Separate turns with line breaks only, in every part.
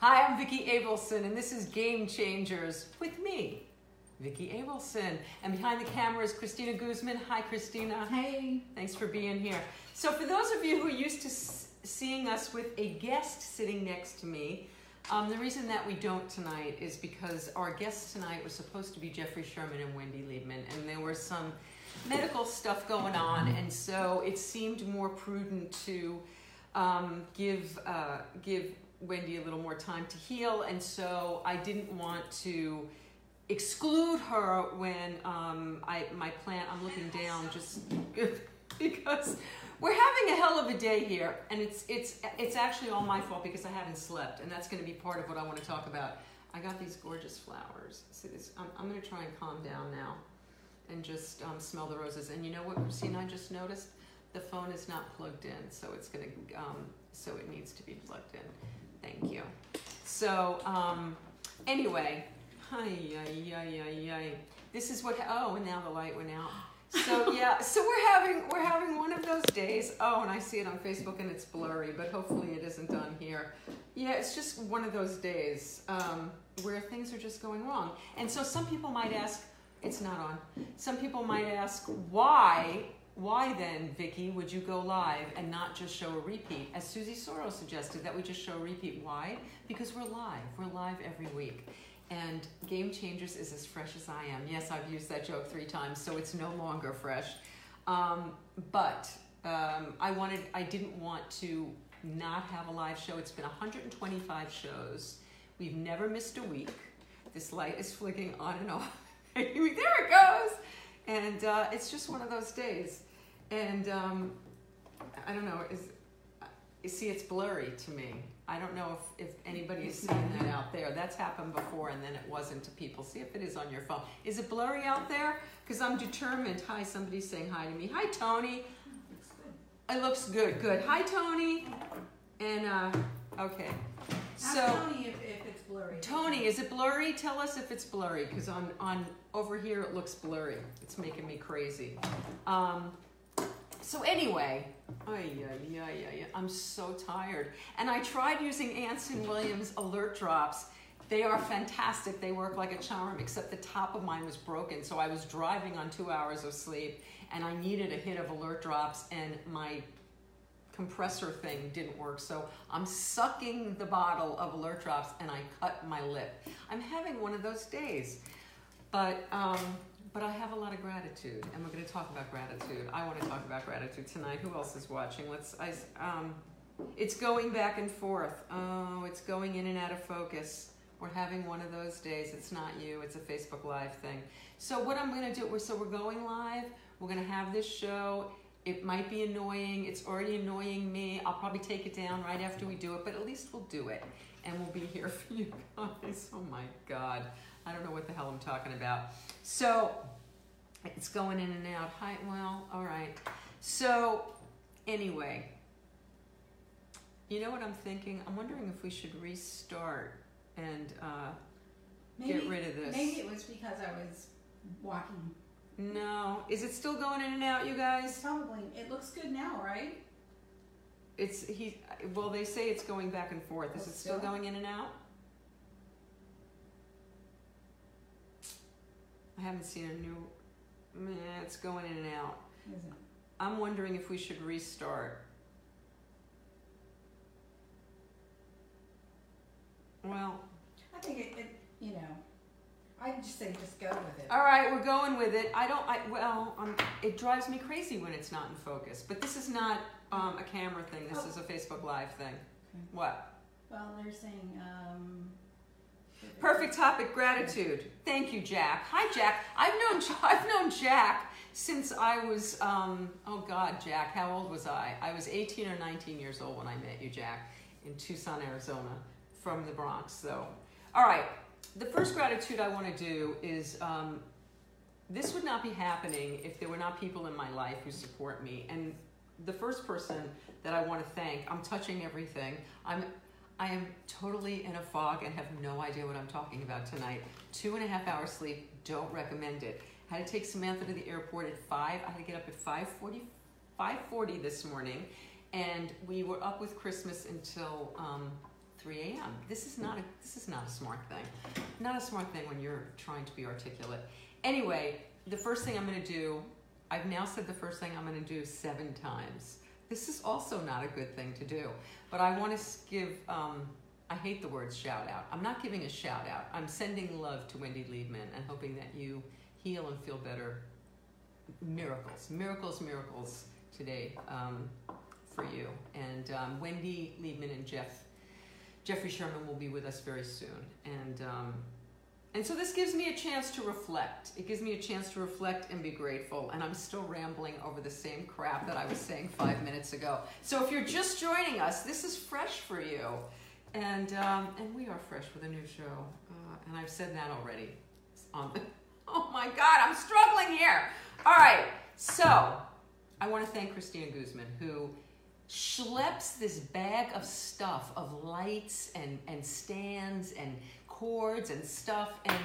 Hi, I'm Vicki Abelson, and this is Game Changers with me, Vicki Abelson. And behind the camera is Christina Guzman. Hi, Christina.
Hey.
Thanks for being here. So, for those of you who are used to seeing us with a guest sitting next to me, um, the reason that we don't tonight is because our guests tonight was supposed to be Jeffrey Sherman and Wendy Liebman, and there was some medical stuff going on, and so it seemed more prudent to um, give uh, give Wendy a little more time to heal, and so I didn't want to exclude her when um, I my plant. I'm looking down just because we're having a hell of a day here, and it's it's it's actually all my fault because I haven't slept, and that's going to be part of what I want to talk about. I got these gorgeous flowers. See this? I'm, I'm going to try and calm down now, and just um, smell the roses. And you know what, Christine? I just noticed the phone is not plugged in, so it's going to um, so it needs to be plugged in. Thank you. So um, anyway, hi, ay, ay, ay, ay. This is what. Oh, and now the light went out. So yeah, so we're having we're having one of those days. Oh, and I see it on Facebook and it's blurry, but hopefully it isn't on here. Yeah, it's just one of those days um, where things are just going wrong. And so some people might ask, it's not on. Some people might ask, why why then, Vicki, would you go live and not just show a repeat? As Susie Soros suggested, that we just show a repeat. Why? Because we're live. We're live every week. And Game Changers is as fresh as I am. Yes, I've used that joke three times, so it's no longer fresh. Um, but um, I wanted, I didn't want to not have a live show. It's been 125 shows. We've never missed a week. This light is flicking on and off. there it goes. And uh, it's just one of those days. And um, I don't know, is you see it's blurry to me. I don't know if, if anybody's seen that out there. That's happened before and then it wasn't to people. See if it is on your phone. Is it blurry out there? Because I'm determined. Hi, somebody's saying hi to me. Hi, Tony. It looks good. Good. Hi, Tony. And uh, okay.
Ask
So
Tony if, if it's blurry.
Tony, is it blurry? Tell us if it's blurry, because on on over here it looks blurry. It's making me crazy. Um, so anyway, ay, ay, ay, I'm so tired. And I tried using Anson Williams alert drops. They are fantastic. They work like a charm, except the top of mine was broken. So I was driving on two hours of sleep, and I needed a hit of alert drops, and my compressor thing didn't work. So I'm sucking the bottle of alert drops, and I cut my lip. I'm having one of those days, but um, but I have a lot of gratitude, and we're going to talk about gratitude. I want to talk about gratitude tonight. Who else is watching? Let's. I, um, it's going back and forth. Oh, it's going in and out of focus. We're having one of those days. It's not you. It's a Facebook Live thing. So what I'm going to do? We're, so we're going live. We're going to have this show. It might be annoying. It's already annoying me. I'll probably take it down right after we do it, but at least we'll do it, and we'll be here for you guys. Oh my God, I don't know what the hell I'm talking about. So it's going in and out. Hi, well, all right. So anyway, you know what I'm thinking? I'm wondering if we should restart and uh,
Maybe,
get rid of this.
maybe it was because I was walking.
No, is it still going in and out, you guys?
probably, it looks good now, right?
It's he. Well, they say it's going back and forth. Is it still
still?
going in and out? I haven't seen a new. Meh, it's going in and out.
Is it?
I'm wondering if we should restart. Well,
I think it, it, you know, I'd just say just go with it.
all right, we're going with it. I don't. I well, um, it drives me crazy when it's not in focus. But this is not um, a camera thing. This
Oh.
is a Facebook Live thing.
Okay.
What?
Well, they're saying, um.
Perfect topic, gratitude. Thank you, Jack. Hi, Jack. I've known I've known Jack since I was um, oh God, Jack. How old was I? I was 18 or 19 years old when I met you, Jack, in Tucson, Arizona, from the Bronx. So, all right. The first gratitude I want to do is um, this would not be happening if there were not people in my life who support me. And the first person that I want to thank, I'm touching everything. I'm I am totally in a fog and have no idea what I'm talking about tonight. Two and a half hours sleep, don't recommend it. Had to take Samantha to the airport at five. I had to get up at 5:40, 5:40 this morning, and we were up with Christmas until um, 3 a.m. This is not a this is not a smart thing. Not a smart thing when you're trying to be articulate. Anyway, the first thing I'm going to do, I've now said the first thing I'm going to do seven times. This is also not a good thing to do, but I want to give. Um, I hate the word shout out. I'm not giving a shout out. I'm sending love to Wendy Liebman and hoping that you heal and feel better. Miracles, miracles, miracles today um, for you. And um, Wendy Liebman and Jeff Jeffrey Sherman will be with us very soon. And um, and so this gives me a chance to reflect. It gives me a chance to reflect and be grateful. And I'm still rambling over the same crap that I was saying five minutes ago. So if you're just joining us, this is fresh for you. And um, and we are fresh with a new show. Uh, and I've said that already. The, oh my God, I'm struggling here. All right, so I want to thank Christina Guzman who schleps this bag of stuff of lights and, and stands and cords and stuff and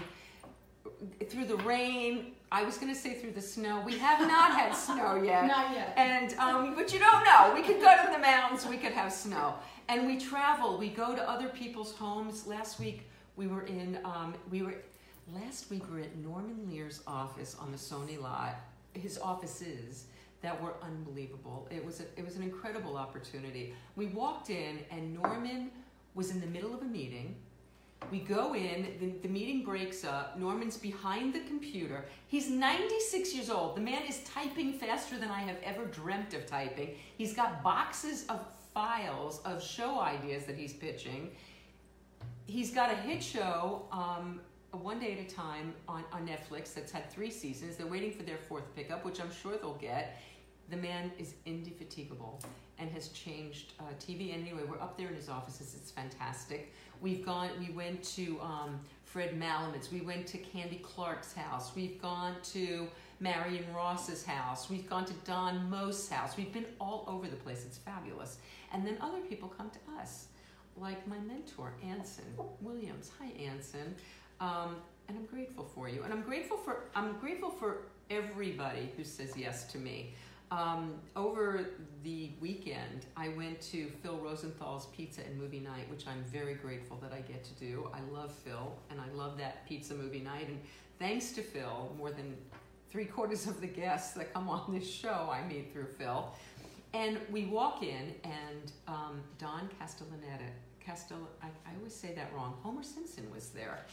through the rain. I was going to say through the snow. We have not had snow yet.
Not yet.
And um, but you don't know. We could go to the mountains. We could have snow. And we travel. We go to other people's homes. Last week we were in. Um, we were. Last week we were at Norman Lear's office on the Sony lot. His offices that were unbelievable. It was a, it was an incredible opportunity. We walked in and Norman was in the middle of a meeting. We go in, the, the meeting breaks up. Norman's behind the computer. He's 96 years old. The man is typing faster than I have ever dreamt of typing. He's got boxes of files of show ideas that he's pitching. He's got a hit show, um, one day at a time on, on Netflix that's had three seasons. They're waiting for their fourth pickup, which I'm sure they'll get. The man is indefatigable and has changed uh, TV. Anyway, we're up there in his offices. It's fantastic. We've gone. We went to um, Fred Melamed's. We went to Candy Clark's house. We've gone to Marion Ross's house. We've gone to Don Most's house. We've been all over the place. It's fabulous. And then other people come to us, like my mentor Anson Williams. Hi, Anson. Um, and I'm grateful for you. And I'm grateful for I'm grateful for everybody who says yes to me. Um, over the weekend, I went to Phil Rosenthal's Pizza and Movie Night, which I'm very grateful that I get to do. I love Phil, and I love that pizza movie night. And thanks to Phil, more than three quarters of the guests that come on this show I meet through Phil. And we walk in, and um, Don Castellaneta, Castell, I, I, always say that wrong. Homer Simpson was there,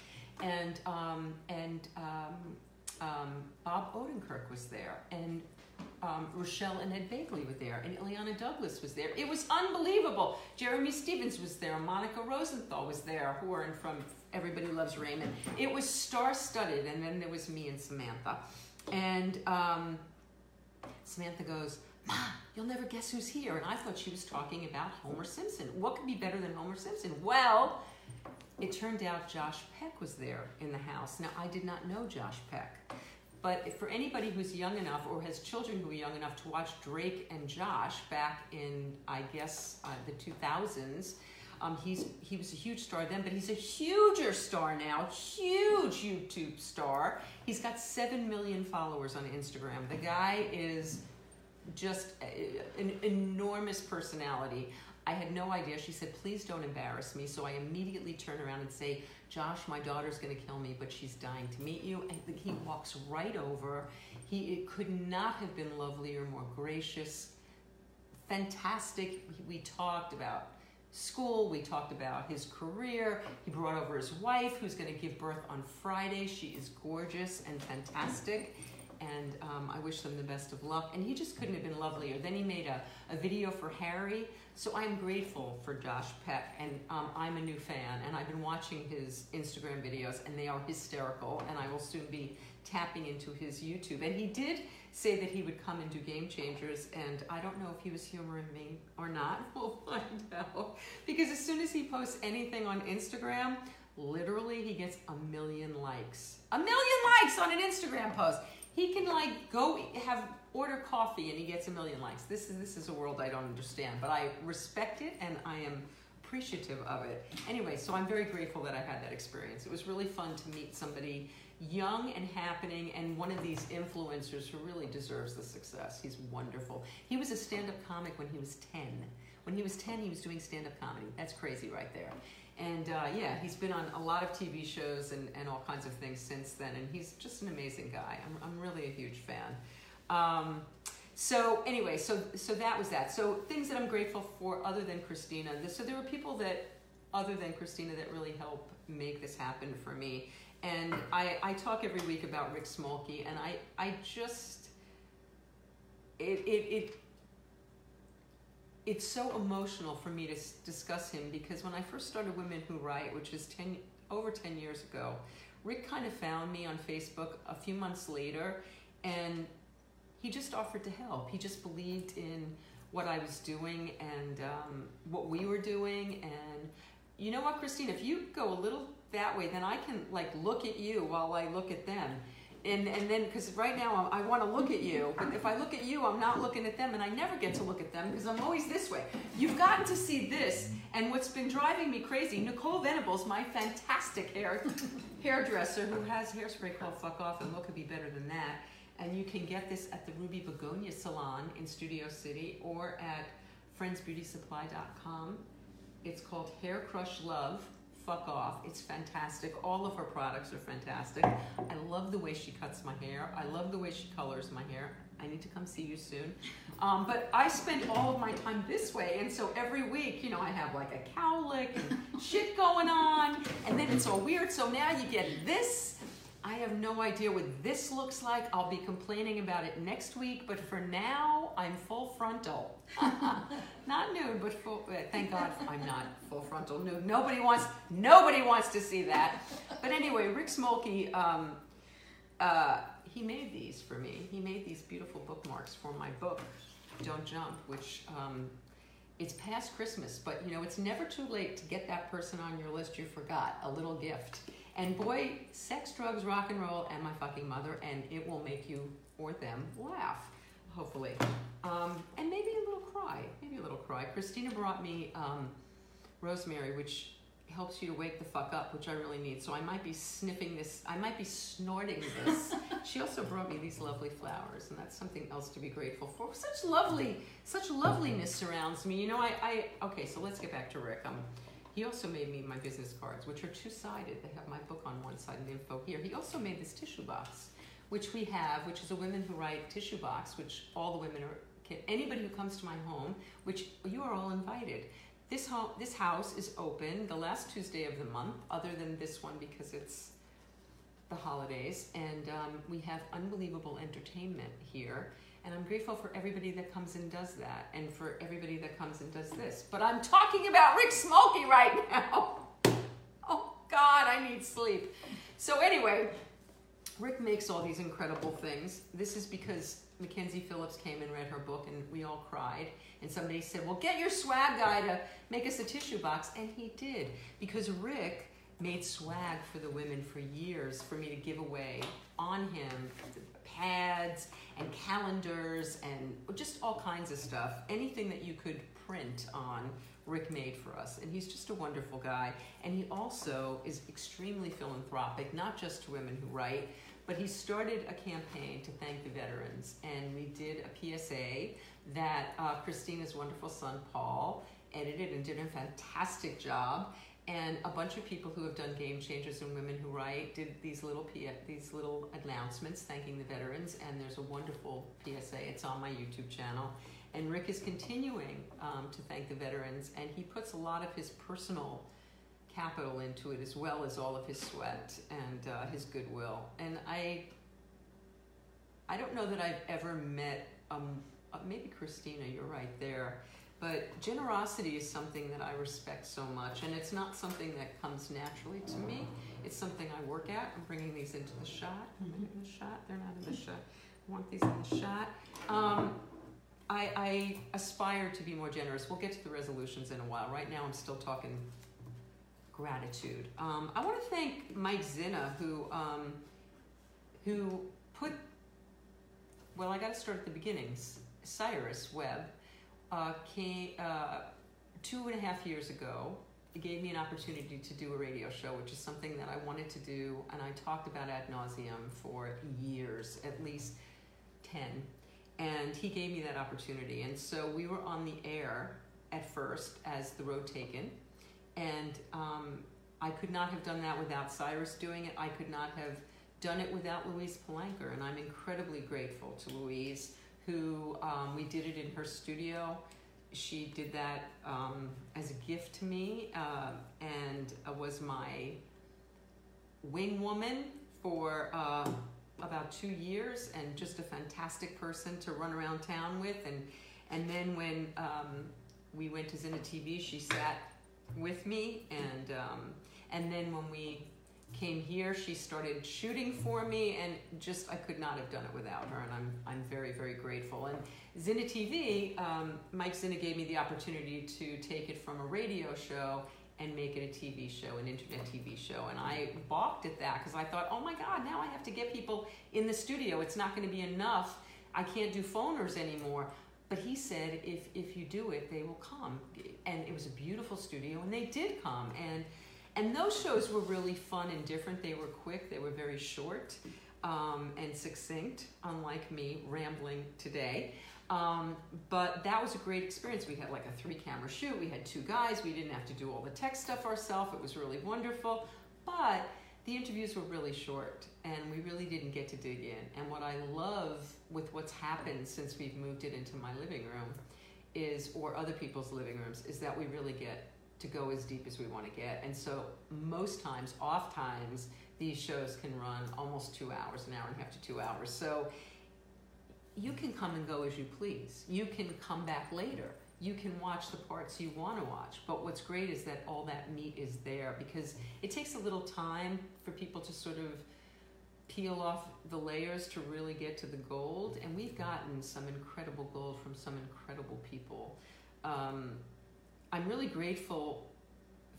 and um, and um, um, Bob Odenkirk was there, and um, Rachelle and Ed Begley were there, and Illeana Douglas was there. It was unbelievable. Jeremy Stevens was there. Monica Rosenthal was there, who are in from Everybody Loves Raymond. It was star-studded, and then there was me and Samantha. And um, Samantha goes, Ma, you'll never guess who's here. And I thought she was talking about Homer Simpson. What could be better than Homer Simpson? Well, it turned out Josh Peck was there in the house. Now, I did not know Josh Peck. But for anybody who's young enough or has children who are young enough to watch Drake and Josh back in, I guess, uh, the 2000s, um, he's he was a huge star then, but he's a huger star now, huge YouTube star. He's got seven million followers on Instagram. The guy is just a, an enormous personality. I had no idea. She said, "Please don't embarrass me." So I immediately turn around and say, Josh, my daughter's going to kill me, but she's dying to meet you. And he walks right over. He it could not have been lovelier, more gracious, fantastic. We talked about school. We talked about his career. He brought over his wife, who's going to give birth on Friday. She is gorgeous and fantastic. And um, I wish them the best of luck. And he just couldn't have been lovelier. Then he made a, a video for Harry so I'm grateful for Josh Peck, and um, I'm a new fan, and I've been watching his Instagram videos, and they are hysterical, and I will soon be tapping into his YouTube. And he did say that he would come and do Game Changers, and I don't know if he was humoring me or not. We'll find out. Because as soon as he posts anything on Instagram, literally he gets a million likes. A million likes on an Instagram post. He can like go have order coffee and he gets a million likes. This is this is a world I don't understand, but I respect it and I am appreciative of it. Anyway, so I'm very grateful that I had that experience. It was really fun to meet somebody young and happening and one of these influencers who really deserves the success. He's wonderful. He was a stand-up comic when he was 10 when he was 10, he was doing stand up comedy. That's crazy right there. And uh, yeah, he's been on a lot of TV shows and, and all kinds of things since then. And he's just an amazing guy. I'm, I'm really a huge fan. Um, so anyway, so so that was that. So things that I'm grateful for other than Christina. So there were people that other than Christina that really help make this happen for me. And I, I talk every week about Rick Smolke, and I, I just it, it, it it's so emotional for me to discuss him because when I first started Women Who Write, which is 10, over 10 years ago, Rick kind of found me on Facebook a few months later and he just offered to help. He just believed in what I was doing and um, what we were doing. And you know what, Christine, if you go a little that way, then I can like look at you while I look at them and and then because right now I, I want to look at you, but if I look at you, I'm not looking at them, and I never get to look at them because I'm always this way. You've gotten to see this, and what's been driving me crazy. Nicole Venables, my fantastic hair hairdresser, who has hairspray called Fuck Off, and what could be better than that? And you can get this at the Ruby Begonia Salon in Studio City or at friendsbeautysupply.com. It's called Hair Crush Love fuck off. It's fantastic. All of her products are fantastic. I love the way she cuts my hair. I love the way she colors my hair. I need to come see you soon. Um, but I spend all of my time this way, and so every week, you know, I have like a cowlick and shit going on, and then it's all weird. So now you get this. I have no idea what this looks like. I'll be complaining about it next week, but for now, I'm full frontal. not nude, but full. uh, Thank God I'm not full frontal nude. Nobody wants. Nobody wants to see that. But anyway, Rick Smolke, um, uh, he made these for me. He made these beautiful bookmarks for my book, Don't Jump, which um, it's past Christmas, but you know it's never too late to get that person on your list you forgot a little gift. And boy, sex, drugs, rock and roll, and my fucking mother, and it will make you or them laugh, hopefully. Um, and maybe a little cry, maybe a little cry. Christina brought me um, rosemary, which helps you to wake the fuck up, which I really need. So I might be sniffing this, I might be snorting this. she also brought me these lovely flowers, and that's something else to be grateful for. Such lovely, such loveliness surrounds me. You know, I, I okay, so let's get back to Rick. Um, he also made me my business cards, which are two-sided. They have my book on one side and the info here. He also made this tissue box, which we have, which is a Women Who Write tissue box, which all the women are, can, anybody who comes to my home, which you are all invited. This home, this house is open the last Tuesday of the month, other than this one because it's the holidays, and um, we have unbelievable entertainment here. And I'm grateful for everybody that comes and does that, and for everybody that comes and does this. But I'm talking about Rick Smokey right now. oh God, I need sleep. So anyway, Rick makes all these incredible things. This is because Mackenzie Phillips came and read her book, and we all cried. And somebody said, "Well, get your swag guy to make us a tissue box," and he did because Rick made swag for the women for years for me to give away on him pads and calendars and just all kinds of stuff. Anything that you could print on rick made for us. And he's just a wonderful guy. And he also is extremely philanthropic not just to women who write but he started a campaign to thank the veterans. And we did a psa that uh, christina's wonderful son paul edited and did a fantastic job and a bunch of people who have done game changers and women who write did these little P- these little announcements thanking the veterans and there's a wonderful psa it's on my youtube channel. And rick is continuing um, to thank the veterans and he puts a lot of his personal capital into it as well as all of his sweat and uh, his goodwill. And i i don't know that i've ever met um, uh, maybe christina you're right there but generosity is something that I respect so much, and it's not something that comes naturally to me. It's something I work at. I'm bringing these into the shot. Am in the shot? They're not in the shot. I want these in the shot. Um, I, I aspire to be more generous. We'll get to the resolutions in a while. Right now, I'm still talking gratitude. Um, I want to thank Mike Zinna, who um, who put. Well, I got to start at the beginnings. Cyrus Webb uh, came uh, two and a half years ago. It gave me an opportunity to do a radio show, which is something that I wanted to do, and I talked about ad nauseum for years, at least ten. And he gave me that opportunity, and so we were on the air at first as The Road Taken. And um, I could not have done that without Cyrus doing it. I could not have done it without Louise Palanker. And I'm incredibly grateful to Louise, who um, we did it in her studio. She did that um, as a gift to me uh, and uh, was my wing woman for uh, about two years and just a fantastic person to run around town with. And, and then when um, we went to Zinna TV, she sat with me. And, um, and then when we came here, she started shooting for me. And just, I could not have done it without her. And I'm, I'm very, very grateful. And Zinna TV, um, Mike Zinna gave me the opportunity to take it from a radio show and make it a TV show, an internet TV show. And I balked at that because I thought, oh my God, now I have to get people in the studio. It's not going to be enough. I can't do phoners anymore. But he said, if, if you do it, they will come. And it was a beautiful studio, and they did come. And, and those shows were really fun and different. They were quick, they were very short um, and succinct, unlike me rambling today. Um, but that was a great experience. We had like a three camera shoot. We had two guys. We didn't have to do all the tech stuff ourselves. It was really wonderful. But the interviews were really short and we really didn't get to dig in. And what I love with what's happened since we've moved it into my living room is, or other people's living rooms, is that we really get to go as deep as we want to get. And so most times, off times, these shows can run almost two hours, an hour and a half to two hours. So you can come and go as you please. You can come back later. You can watch the parts you want to watch. But what's great is that all that meat is there because it takes a little time for people to sort of peel off the layers to really get to the gold. And we've gotten some incredible gold from some incredible people. Um, I'm really grateful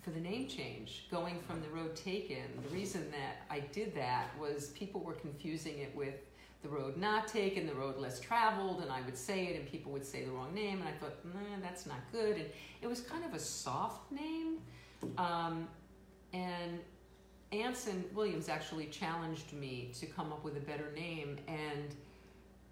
for the name change, going from the road taken. The reason that I did that was people were confusing it with the road not taken, the road less traveled, and I would say it, and people would say the wrong name, and I thought, nah, that's not good. And it was kind of a soft name. Um, and Anson Williams actually challenged me to come up with a better name, and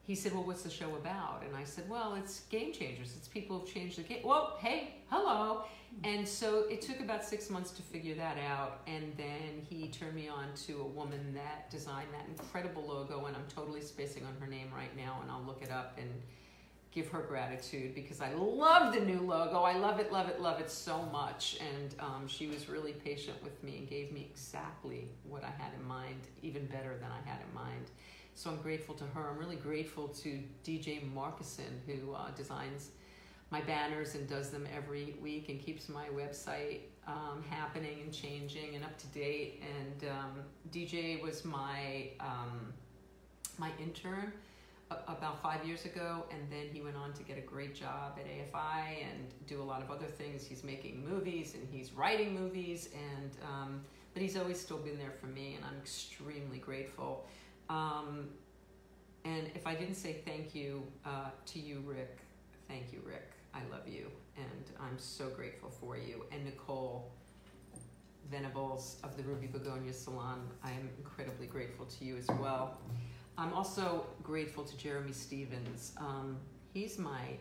he said, Well, what's the show about? And I said, Well, it's game changers. It's people who've changed the game. Well, hey, hello. And so it took about six months to figure that out. And then he turned me on to a woman that designed that incredible logo. And I'm totally spacing on her name right now. And I'll look it up and give her gratitude because I love the new logo. I love it, love it, love it so much. And um, she was really patient with me and gave me exactly what I had in mind, even better than I had in mind. So I'm grateful to her. I'm really grateful to DJ Markison, who uh, designs my banners and does them every week and keeps my website um, happening and changing and up to date. And um, DJ was my um, my intern about five years ago, and then he went on to get a great job at AFI and do a lot of other things. He's making movies and he's writing movies, and um, but he's always still been there for me, and I'm extremely grateful. Um, and if I didn't say thank you uh, to you, Rick, thank you, Rick. I love you, and I'm so grateful for you. And Nicole Venables of the Ruby Begonia Salon, I am incredibly grateful to you as well. I'm also grateful to Jeremy Stevens. Um, he's my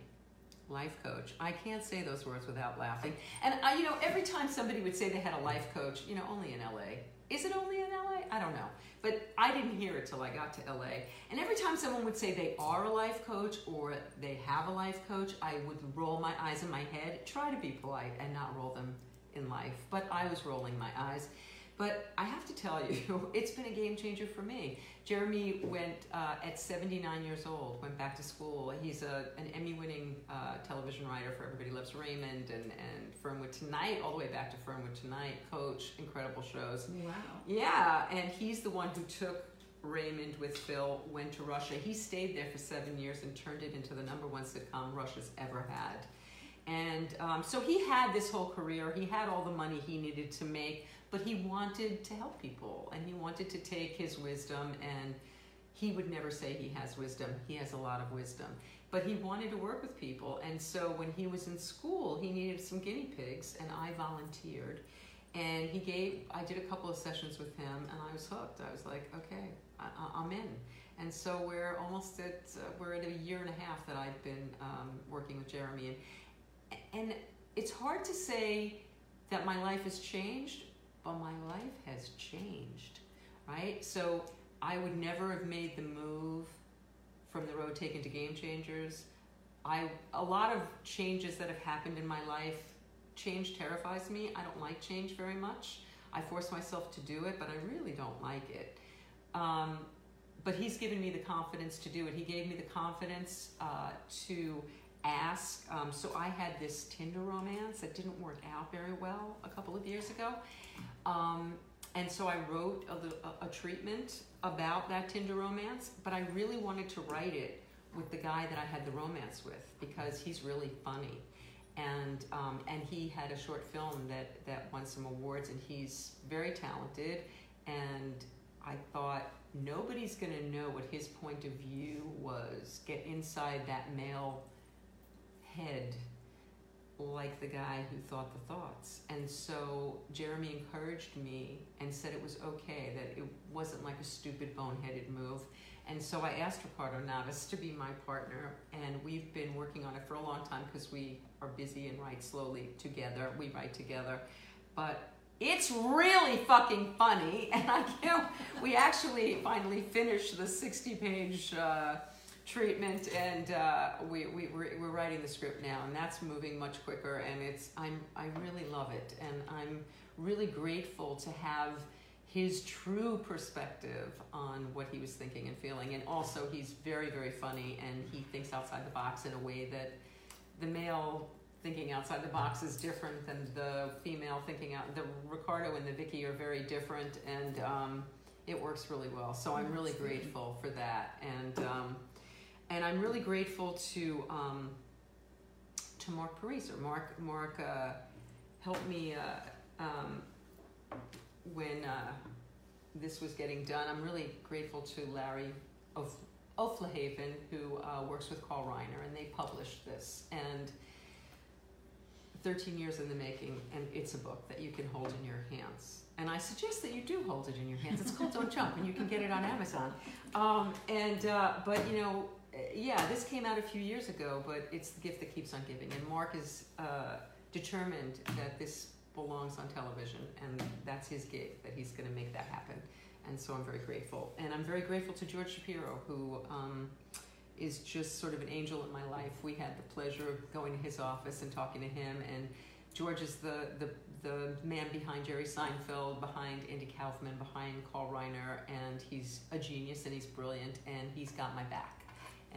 life coach. I can't say those words without laughing. And I, you know, every time somebody would say they had a life coach, you know, only in LA. Is it only in LA? I don't know. But I didn't hear it till I got to LA. And every time someone would say they are a life coach or they have a life coach, I would roll my eyes in my head, try to be polite and not roll them in life. But I was rolling my eyes. But I have to tell you, it's been a game changer for me. Jeremy went uh, at 79 years old, went back to school. He's a, an Emmy winning uh, television writer for Everybody Loves Raymond and, and Fernwood Tonight, all the way back to Fernwood Tonight, Coach, incredible shows.
Wow.
Yeah, and he's the one who took Raymond with Phil, went to Russia. He stayed there for seven years and turned it into the number one sitcom Russia's ever had. And um, so he had this whole career, he had all the money he needed to make but he wanted to help people and he wanted to take his wisdom and he would never say he has wisdom. He has a lot of wisdom. But he wanted to work with people and so when he was in school he needed some guinea pigs and i volunteered. And he gave i did a couple of sessions with him and i was hooked. I was like okay I, am in. And so we're almost at uh, we're at a year and a half that i've been um, working with jeremy and and it's hard to say that my life has changed, but my life has changed, right? So I would never have made the move from the road taken to game changers. I a lot of changes that have happened in my life. Change terrifies me. I don't like change very much. I force myself to do it, but I really don't like it. Um, but he's given me the confidence to do it. He gave me the confidence uh, to ask. Um, so I had this Tinder romance that didn't work out very well a couple of years ago. Um, and so I wrote a, a, a, treatment about that Tinder romance, but I really wanted to write it with the guy that I had the romance with because he's really funny. And, um, and he had a short film that, that won some awards, and he's very talented. And I thought, nobody's going to know what his point of view was. Get inside that male head like the guy who thought the thoughts. And so Jeremy encouraged me and said it was okay, that it wasn't like a stupid, boneheaded move. And so I asked Ricardo Navas to be my partner, and we've been working on it for a long time because we are busy and write slowly together. We write together. But it's really fucking funny, and I can't. We actually finally finished the 60 page. Uh, treatment, and uh, we, we we're, we're writing the script now, and that's moving much quicker, and it's I'm I really love it, and I'm really grateful to have his true perspective on what he was thinking and feeling, and also he's very very funny, and he thinks outside the box in a way that the male thinking outside the box is different than the female thinking out. The Ricardo and the Vicky are very different, and um, it works really well. So I'm really grateful for that, and. Um, and I'm really grateful to um, to Mark Pariser. Mark Mark uh, helped me uh, um, when uh, this was getting done. I'm really grateful to Larry of Oflahaven who uh, works with Carl Reiner, and they published this and. 13 years in the making, and it's a book that you can hold in your hands. And I suggest that you do hold it in your hands. It's called Don't Jump, and you can get it on Amazon. Um, and uh, but you know, yeah, this came out a few years ago, but it's the gift that keeps on giving. And Mark is uh, determined that this belongs on television, and that's his gig, that he's going to make that happen. And so I'm very grateful. And I'm very grateful to George Shapiro, who um, is just sort of an angel in my life. We had the pleasure of going to his office and talking to him. And George is the, the, the man behind Jerry Seinfeld, behind Andy Kaufman, behind Carl Reiner, and he's a genius and he's brilliant, and he's got my back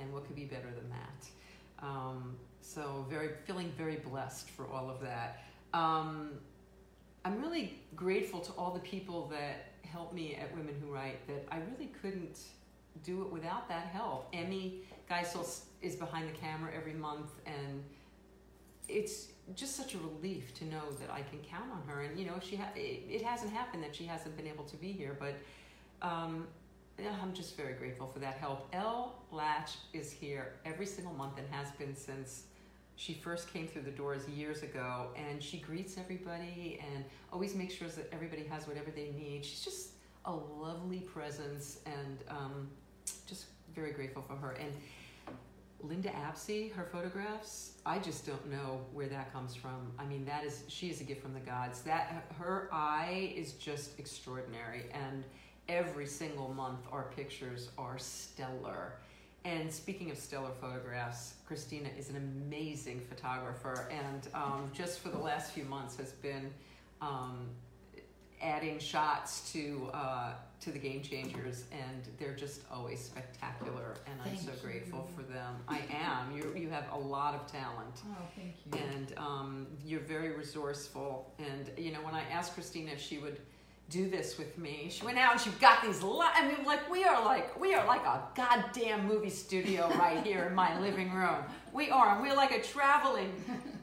and what could be better than that? Um, so very feeling very blessed for all of that. Um, I'm really grateful to all the people that helped me at Women Who Write. That I really couldn't do it without that help. Emmy Geisel is behind the camera every month, and it's just such a relief to know that I can count on her. And you know, she ha- it, it hasn't happened that she hasn't been able to be here, but um, I'm just very grateful for that help. Elle Latch is here every single month and has been since she first came through the doors years ago. And she greets everybody and always makes sure that everybody has whatever they need. She's just a lovely presence and um, just very grateful for her. And Linda Apsey, her photographs, I just don't know where that comes from. I mean, that is she is a gift from the gods. That her eye is just extraordinary and every single month our pictures are stellar. And speaking of stellar photographs, Christina is an amazing photographer, and um, just for the last few months has been um, adding shots to uh, to the game changers, and they're just always spectacular. And
thank
I'm so
you.
grateful for them. I am. You you have a lot of talent.
Oh, thank you.
And um, you're very resourceful. And you know, when I asked Christina if she would do this with me. She went out and she got these. Li- I mean, like we are like we are like a goddamn movie studio right here in my living room. We are. We're like a traveling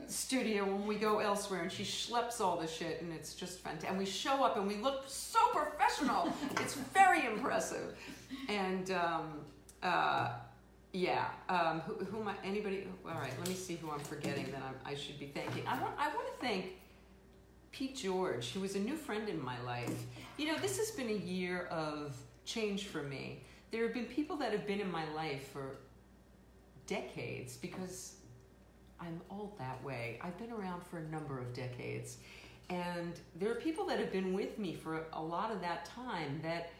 studio when we go elsewhere. And she schleps all the shit, and it's just fantastic. And we show up and we look so professional. it's very impressive. And um, uh, yeah, um, who, who am I? Anybody? All right, let me see who I'm forgetting that I'm, I should be thanking. I want. I want to thank Pete George, who was a new friend in my life. You know, this has been a year of change for me. There have been people that have been in my life for decades because I'm old that way. I've been around for a number of decades. And there are people that have been with me for a lot of that time that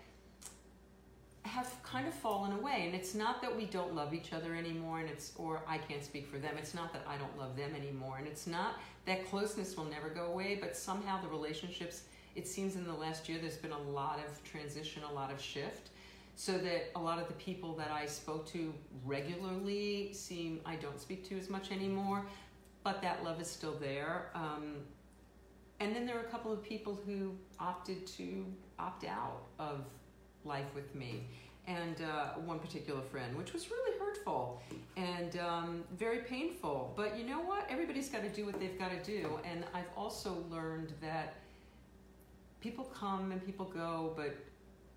have kind of fallen away. And it's not that we don't love each other anymore, and it's, or I can't speak for them. It's not that I don't love them anymore. And it's not that closeness will never go away, but somehow the relationships, it seems in the last year, there's been a lot of transition, a lot of shift. So that a lot of the people that I spoke to regularly seem I don't speak to as much anymore, but that love is still there. Um, and then there are a couple of people who opted to opt out of life with me and uh, one particular friend, which was really hurtful and um, very painful. But you know what? Everybody's got to do what they've got to do. And I've also learned that people come and people go, but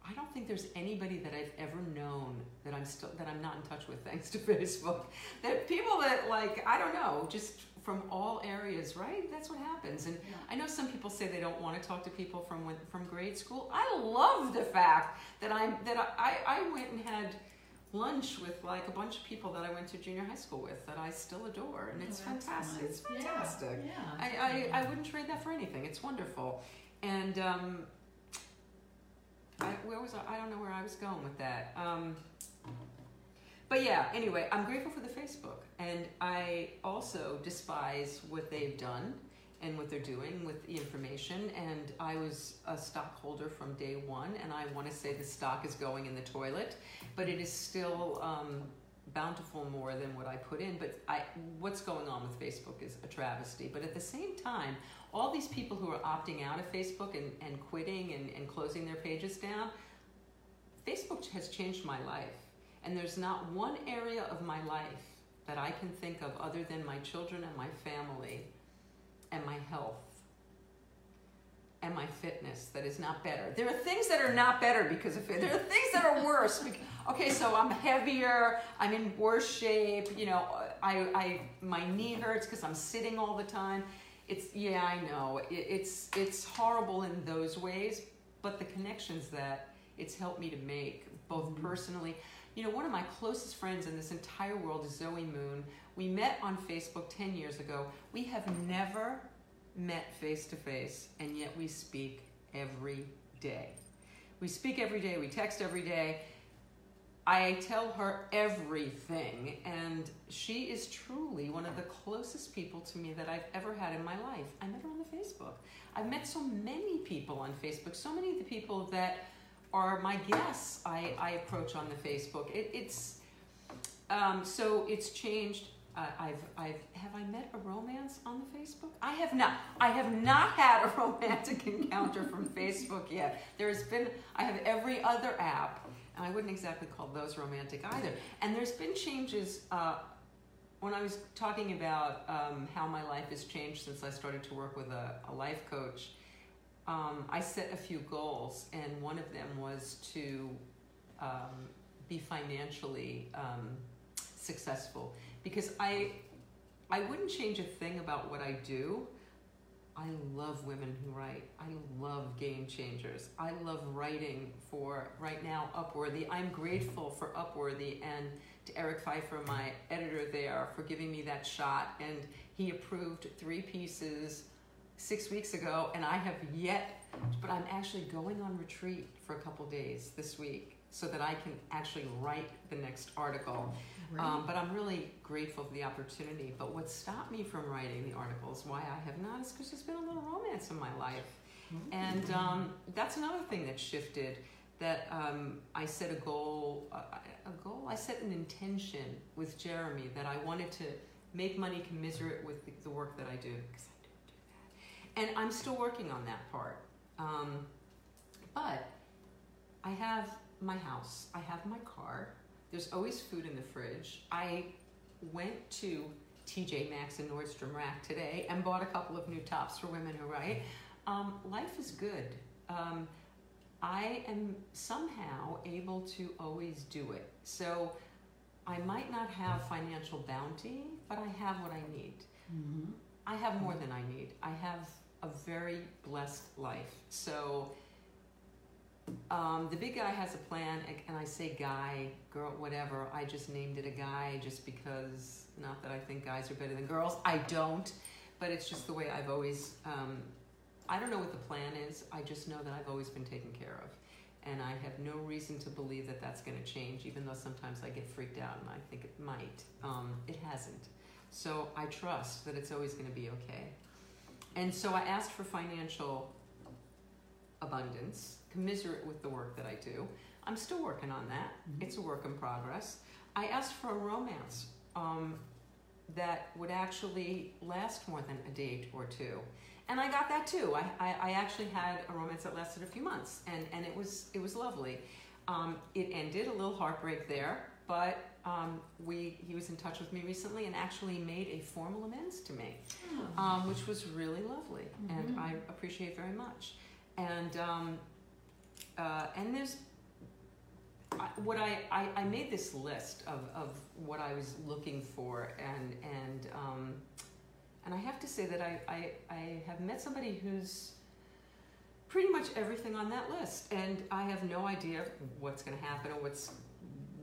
I don't think there's anybody that I've ever known that I'm still that I'm not in touch with thanks to Facebook. That people that like I don't know, just from all areas, right? That's what happens. And
Yeah.
I know some people say they don't want to talk to people from when, from grade school. I love the fact that I'm that I, I went and had lunch with like a bunch of people that I went to junior high school with that I still adore, and
Oh,
it's
that's
fantastic.
nice.
It's
Yeah,
fantastic.
Yeah.
I, I, I wouldn't trade that for anything. It's wonderful. And um, I, where was I? I don't know where I was going with that. Um, but yeah, anyway, I'm grateful for the Facebook. And I also despise what they've done and what they're doing with the information. And I was a stockholder from day one, and I want to say the stock is going in the toilet, but it is still um, bountiful more than what I put in. But I, what's going on with Facebook is a travesty. But at the same time, all these people who are opting out of Facebook and, and quitting and, and closing their pages down, Facebook has changed my life. And there's not one area of my life that I can think of other than my children and my family and my health and my fitness that is not better. There are things that are not better because of it. There are things that are worse. Okay, so I'm heavier. I'm in worse shape. You know, I, I my knee hurts because I'm sitting all the time. It's yeah, I know. It, it's it's horrible in those ways, but the connections that it's helped me to make, both mm-hmm. personally. You know, one of my closest friends in this entire world is Zoe Moon. We met on Facebook 10 years ago. We have never met face to face, and yet we speak every day. We speak every day, we text every day. I tell her everything, and she is truly one of the closest people to me that I've ever had in my life. I met her on the Facebook. I've met so many people on Facebook, so many of the people that are my guests I, I approach on the Facebook. It, it's um, so it's changed. Uh, I've I've have I met a romance on the Facebook? I have not. I have not had a romantic encounter from Facebook yet. There's been I have every other app, and I wouldn't exactly call those romantic either. And there's been changes. Uh, when I was talking about um, how my life has changed since I started to work with a, a life coach, um, I set a few goals, and one of them was to um, be financially um, successful because I I wouldn't change a thing about what I do. I love women who write. I love game changers. I love writing for right now Upworthy. I'm grateful for Upworthy and to Eric Pfeiffer, my editor there, for giving me that shot. And he approved three pieces six weeks ago, and I have yet, but I'm actually going on retreat for a couple days this week so that I can actually write the next article. Um, but I'm really grateful for the opportunity. But what stopped me from writing the articles, why I have not, is because there's been a little romance in my life. And um, that's another thing that shifted. That um, I set a goal, uh, a goal. I set an intention with Jeremy that I wanted to make money commensurate with the, the work that I do because I don't do that, and I'm still working on that part. Um, but I have my house. I have my car. There's always food in the fridge. I went to TJ Maxx and Nordstrom Rack today and bought a couple of new tops for women who write. Um, life is good. Um, I am somehow able to always do it. So I might not have financial bounty, but I have what I need.
Mm-hmm.
I have more than I need. I have a very blessed life. So um, the big guy has a plan, and- I say guy, girl, whatever. I just named it a guy just because, not that I think guys are better than girls. I don't, but it's just the way I've always. Um, I don't know what the plan is. I just know that I've always been taken care of, and I have no reason to believe that that's going to change. Even though sometimes I get freaked out and I think it might. Um, it hasn't. So I trust that it's always going to be okay. And so I asked for financial abundance, commiserate with the work that I do. I'm still working on that.
Mhm.
It's a work in progress. I asked for a romance um, that would actually last more than a date or two. And I got that too. I, I, I actually had a romance that lasted a few months, and, and it was it was lovely. Um, it ended a little heartbreak there, but um, we he was in touch with me recently and actually made a formal amends to me um, which was really lovely, and
Mhm.
I appreciate very much. And um, uh, and there's I, what I, I I made this list of, of what I was looking for, and and um, and I have to say that I, I I have met somebody who's pretty much everything on that list, and I have no idea what's going to happen or what's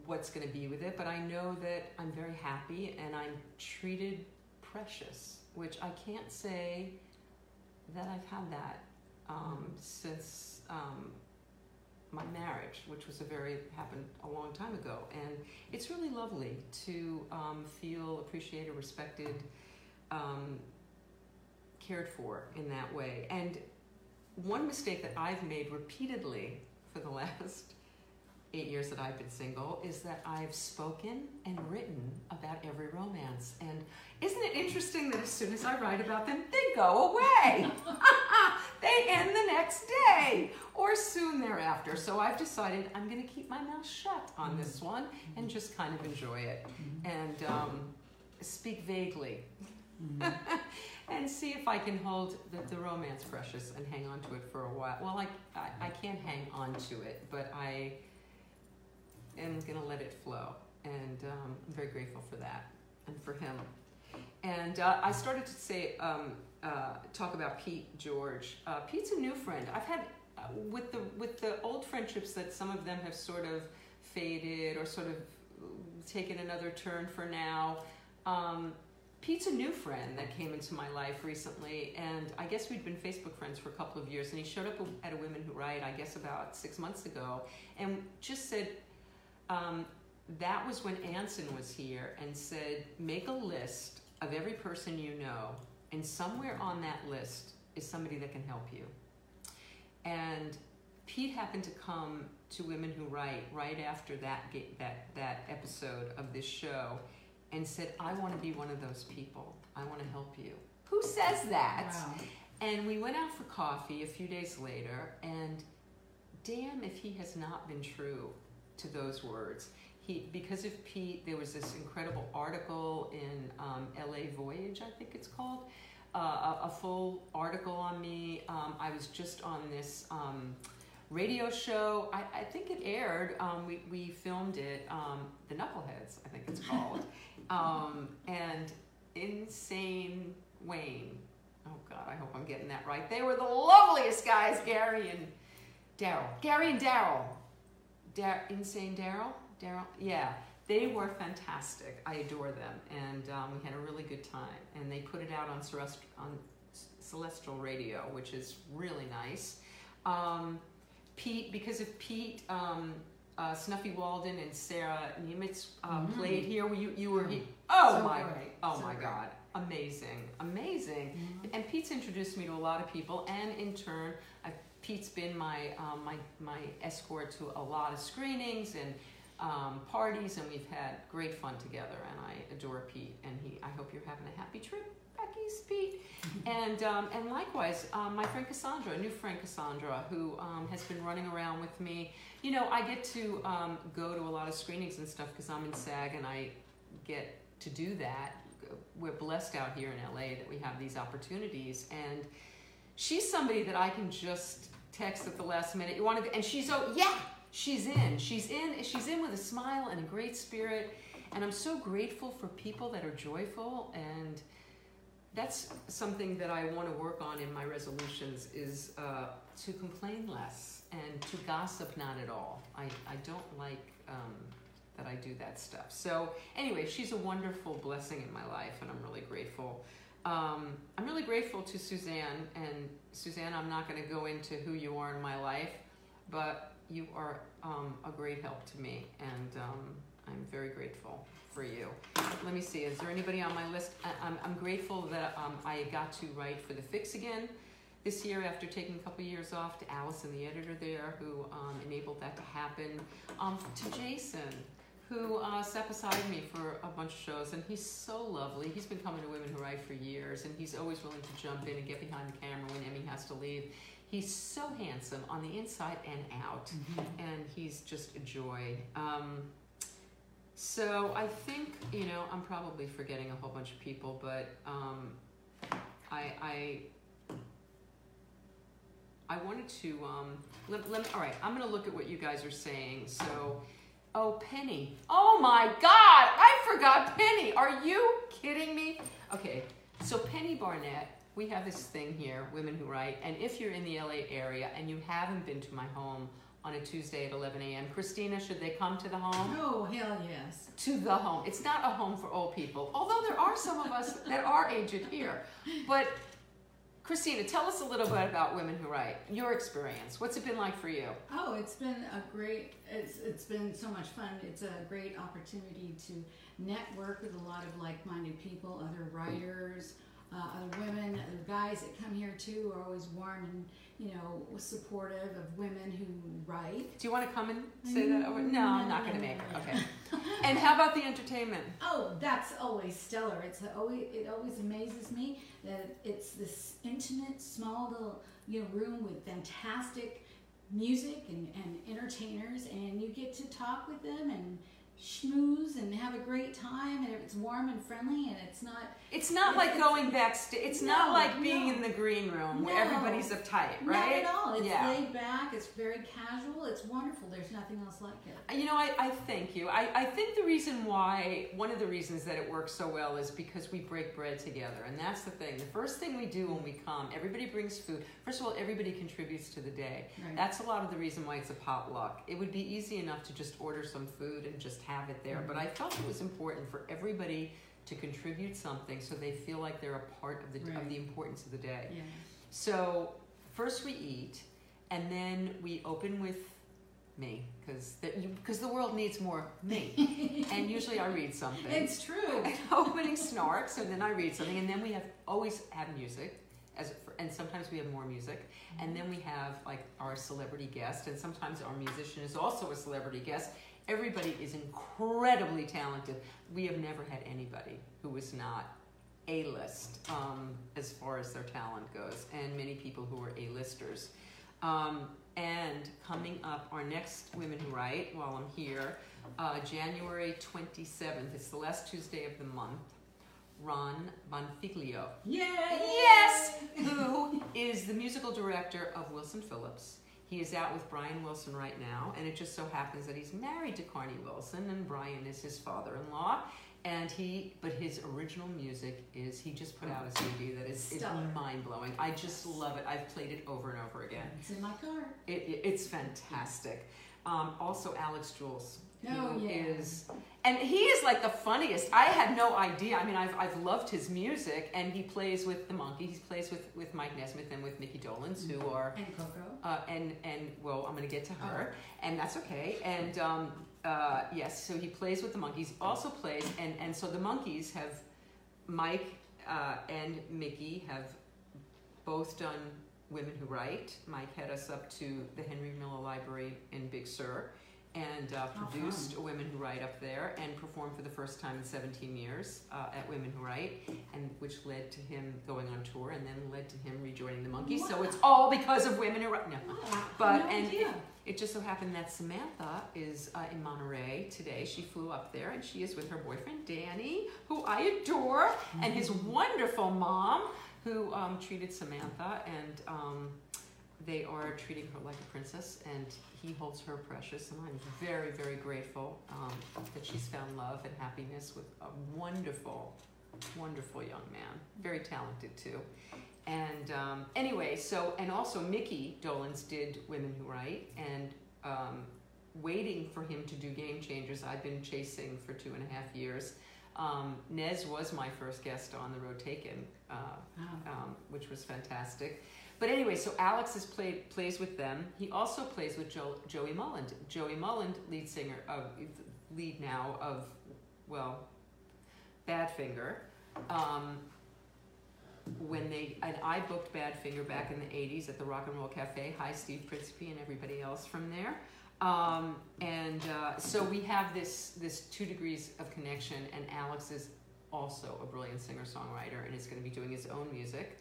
what's going to be with it, but I know that I'm very happy and I'm treated precious, which I can't say that I've had that um, since um, my marriage, which was a very happened a long time ago, and it's really lovely to um, feel appreciated, respected, um, cared for in that way. And one mistake that I've made repeatedly for the last eight years that I've been single is that I've spoken and written about every romance. And isn't it interesting that as soon as I write about them, they go away? they end the next day or soon thereafter. So I've decided I'm going to keep my mouth shut on this one and just kind of enjoy it and um, speak vaguely
Mhm.
and see if I can hold the, the romance precious and hang on to it for a while. Well, I, I, I can't hang on to it, but I am going to let it flow. And um, I'm very grateful for that and for him. And uh, I started to say, um, uh, talk about Pete George. Uh, Pete's a new friend. I've had uh, with the with the old friendships that some of them have sort of faded or sort of taken another turn for now. Um, Pete's a new friend that came into my life recently, and I guess we'd been Facebook friends for a couple of years. And he showed up at a Women Who Write, I guess about six months ago, and just said, um, that was when Anson was here, and said, make a list of every person you know, and somewhere on that list is somebody that can help you. And Pete happened to come to Women Who Write right after that that that episode of this show, and said, "I want to be one of those people. I want to help you." Who says that?
Wow.
And we went out for coffee a few days later, and damn if he has not been true to those words. He, because of Pete, there was this incredible article in um, LA Voyage, I think it's called, uh, a, a full article on me. Um, I was just on this um, radio show. I, I think it aired. Um, we, we filmed it, um, The Knuckleheads, I think it's called. um, and Insane Wayne. Oh God, I hope I'm getting that right. They were the loveliest guys, Gary and Daryl. Gary and Daryl. Dar- Insane Daryl? Daryl? Yeah. They were fantastic. I adore them. And um, we had a really good time. And they put it out on, Celest- on Celestial Radio, which is really nice. Um, Pete, because of Pete, um, uh, Snuffy Walden and Sarah Niemietz uh,
Mhm.
played here. You, you were Oh
So
my
great.
Oh
So
my
great.
God. Amazing. Amazing.
Mhm.
And Pete's introduced me to a lot of people, and in turn, i Pete's been my, um, my, my escort to a lot of screenings and um, parties, and we've had great fun together. And I adore Pete, and he. I hope you're having a happy trip, Becky's Pete. and um, and likewise, um, my friend Cassandra, a new friend Cassandra, who um, has been running around with me. You know, I get to um, go to a lot of screenings and stuff because I'm in SAG, and I get to do that. We're blessed out here in LA that we have these opportunities, and she's somebody that I can just text at the last minute. You want to, and she's oh yeah, she's in, she's in, she's in with a smile and a great spirit, and I'm so grateful for people that are joyful, and that's something that I want to work on in my resolutions is uh, to complain less and to gossip, not at all. I, I don't like um, that I do that stuff. So, anyway, she's a wonderful blessing in my life, and I'm really grateful. Um, I'm really grateful to Suzanne, and Suzanne, I'm not going to go into who you are in my life, but you are um, a great help to me, and um, I'm very grateful for you. Let me see, is there anybody on my list? I, I'm, I'm grateful that um, I got to write for The Fix again this year after taking a couple years off, to Allison, the editor there, who um, enabled that to happen, um, to Jason, who uh, sat beside me for a bunch of shows, and he's so lovely. He's been coming to Women Who Write for years, and he's always willing to jump in and get behind the camera when Emmy has to leave. He's so handsome on the inside and out, and he's just a joy. Um, so I think you know I'm probably forgetting a whole bunch of people, but um, I, I I wanted to um, let, let me, all right. I'm gonna look at what you guys are saying. So, oh Penny, oh my God, I forgot Penny. Are you kidding me? Okay, so Penny Barnett. We have this thing here, Women Who Write, and if you're in the LA area and you haven't been to my home on a Tuesday at 11 a.m., Christina, should they come to the home?
Oh, hell yes.
to the home. It's not a home for old people, although there are some of us that are aged here. But Christina, tell us a little bit about Women Who Write. Your experience. What's it been like for you?
Oh, it's been a great. It's it's been so much fun. It's a great opportunity to network with a lot of like-minded people, other writers, uh, other women, other guys that come here too are always warm and you know supportive of women who write.
Do you want to come and say that over? No, I'm not going to make it. Okay. And how about the entertainment?
Oh, that's always stellar. It's always it always amazes me that it's this intimate, small little you know room with fantastic music and, and entertainers, and you get to talk with them and schmooze and have a great time, and it's warm and friendly, and it's not
It's not
It's-
like going backstage. It's not like being
no.
in the green room where
No.
everybody's uptight,
not
right?
at all. It's
Yeah.
laid back. It's very casual. It's wonderful. There's nothing else like it.
You know, I, I thank you. I, I think the reason why, one of the reasons that it works so well is because we break bread together. And that's the thing. The first thing we do when we come, everybody brings food. First of all, everybody contributes to the day.
Right.
That's a lot of the reason why it's a potluck. It would be easy enough to just order some food and just have it there. But I felt it was important for everybody to contribute something so they feel like they're a part of the, of the importance of the day.
yeah.
So first we eat, and then we open with me because because the world needs more me. and usually I read something.
It's true.
And opening snarks, and then I read something, and then we have always have music, as and sometimes we have more music, and mm-hmm. then we have like our celebrity guest, and sometimes our musician is also a celebrity guest. Everybody is incredibly talented. We have never had anybody who was not a-list um, as far as their talent goes, and many people who are A-listers. Um, and coming up, our next Women Who Write, while I'm here, uh, January 27th, it's the last Tuesday of the month, Rob Bonfiglio,
Yay!
Yes! who is the musical director of Wilson Phillips. He is out with Brian Wilson right now, and it just so happens that he's married to Carnie Wilson, and Brian is his father-in-law. And he, but his original music is he just put out a CD that is, is
Stellar.
mind blowing. I just love it. I've played it over and over again.
It's in my car.
It, it- it's fantastic. Um, also, Alex Jules.
Oh, yeah.
is- and he is like the funniest. I had no idea. I mean, I've, I've loved his music, and he plays with the Monkees. He plays with, with Mike Nesmith and with Mickey Dolenz, who are
And Coco.
uh, and and well, I'm gonna get to her, and that's okay. And um, uh, yes, so he plays with the Monkees. Also plays, and and so the Monkees have Mike uh, and Mickey have both done Women Who Write. Mike had us up to the Henry Miller Library in Big Sur. And uh, produced
fun.
Women Who Write up there, and performed for the first time in 17 years uh, at Women Who Write, and which led to him going on tour, and then led to him rejoining the Monkees. So it's all because of Women Who Write. No,
Oh,
but
no
and
idea.
it just so happened that Samantha is uh, in Monterey today. She flew up there and she is with her boyfriend Danny, who I adore, and his wonderful mom, who um, treated Samantha, and um, they are treating her like a princess, and he holds her precious. And I'm very, very grateful um, that she's found love and happiness with a wonderful, wonderful young man, very talented too. and um, anyway, so and also Mickey Dolenz did Women Who Write, and um, waiting for him to do Game Changers, I've been chasing for two and a half years. Um, Nez was my first guest on The Road Taken, uh, um, which was fantastic. But anyway, so Alex has played plays with them. He also plays with jo- Joey Molland. Joey Molland, lead singer of lead now of well, Badfinger. Um, when they and I booked Badfinger back in the '80s at the Rock and Roll Cafe. Hi, Steve Principe and everybody else from there. Um, and uh, so we have this this two degrees of connection, and Alex is also a brilliant singer songwriter and is going to be doing his own music.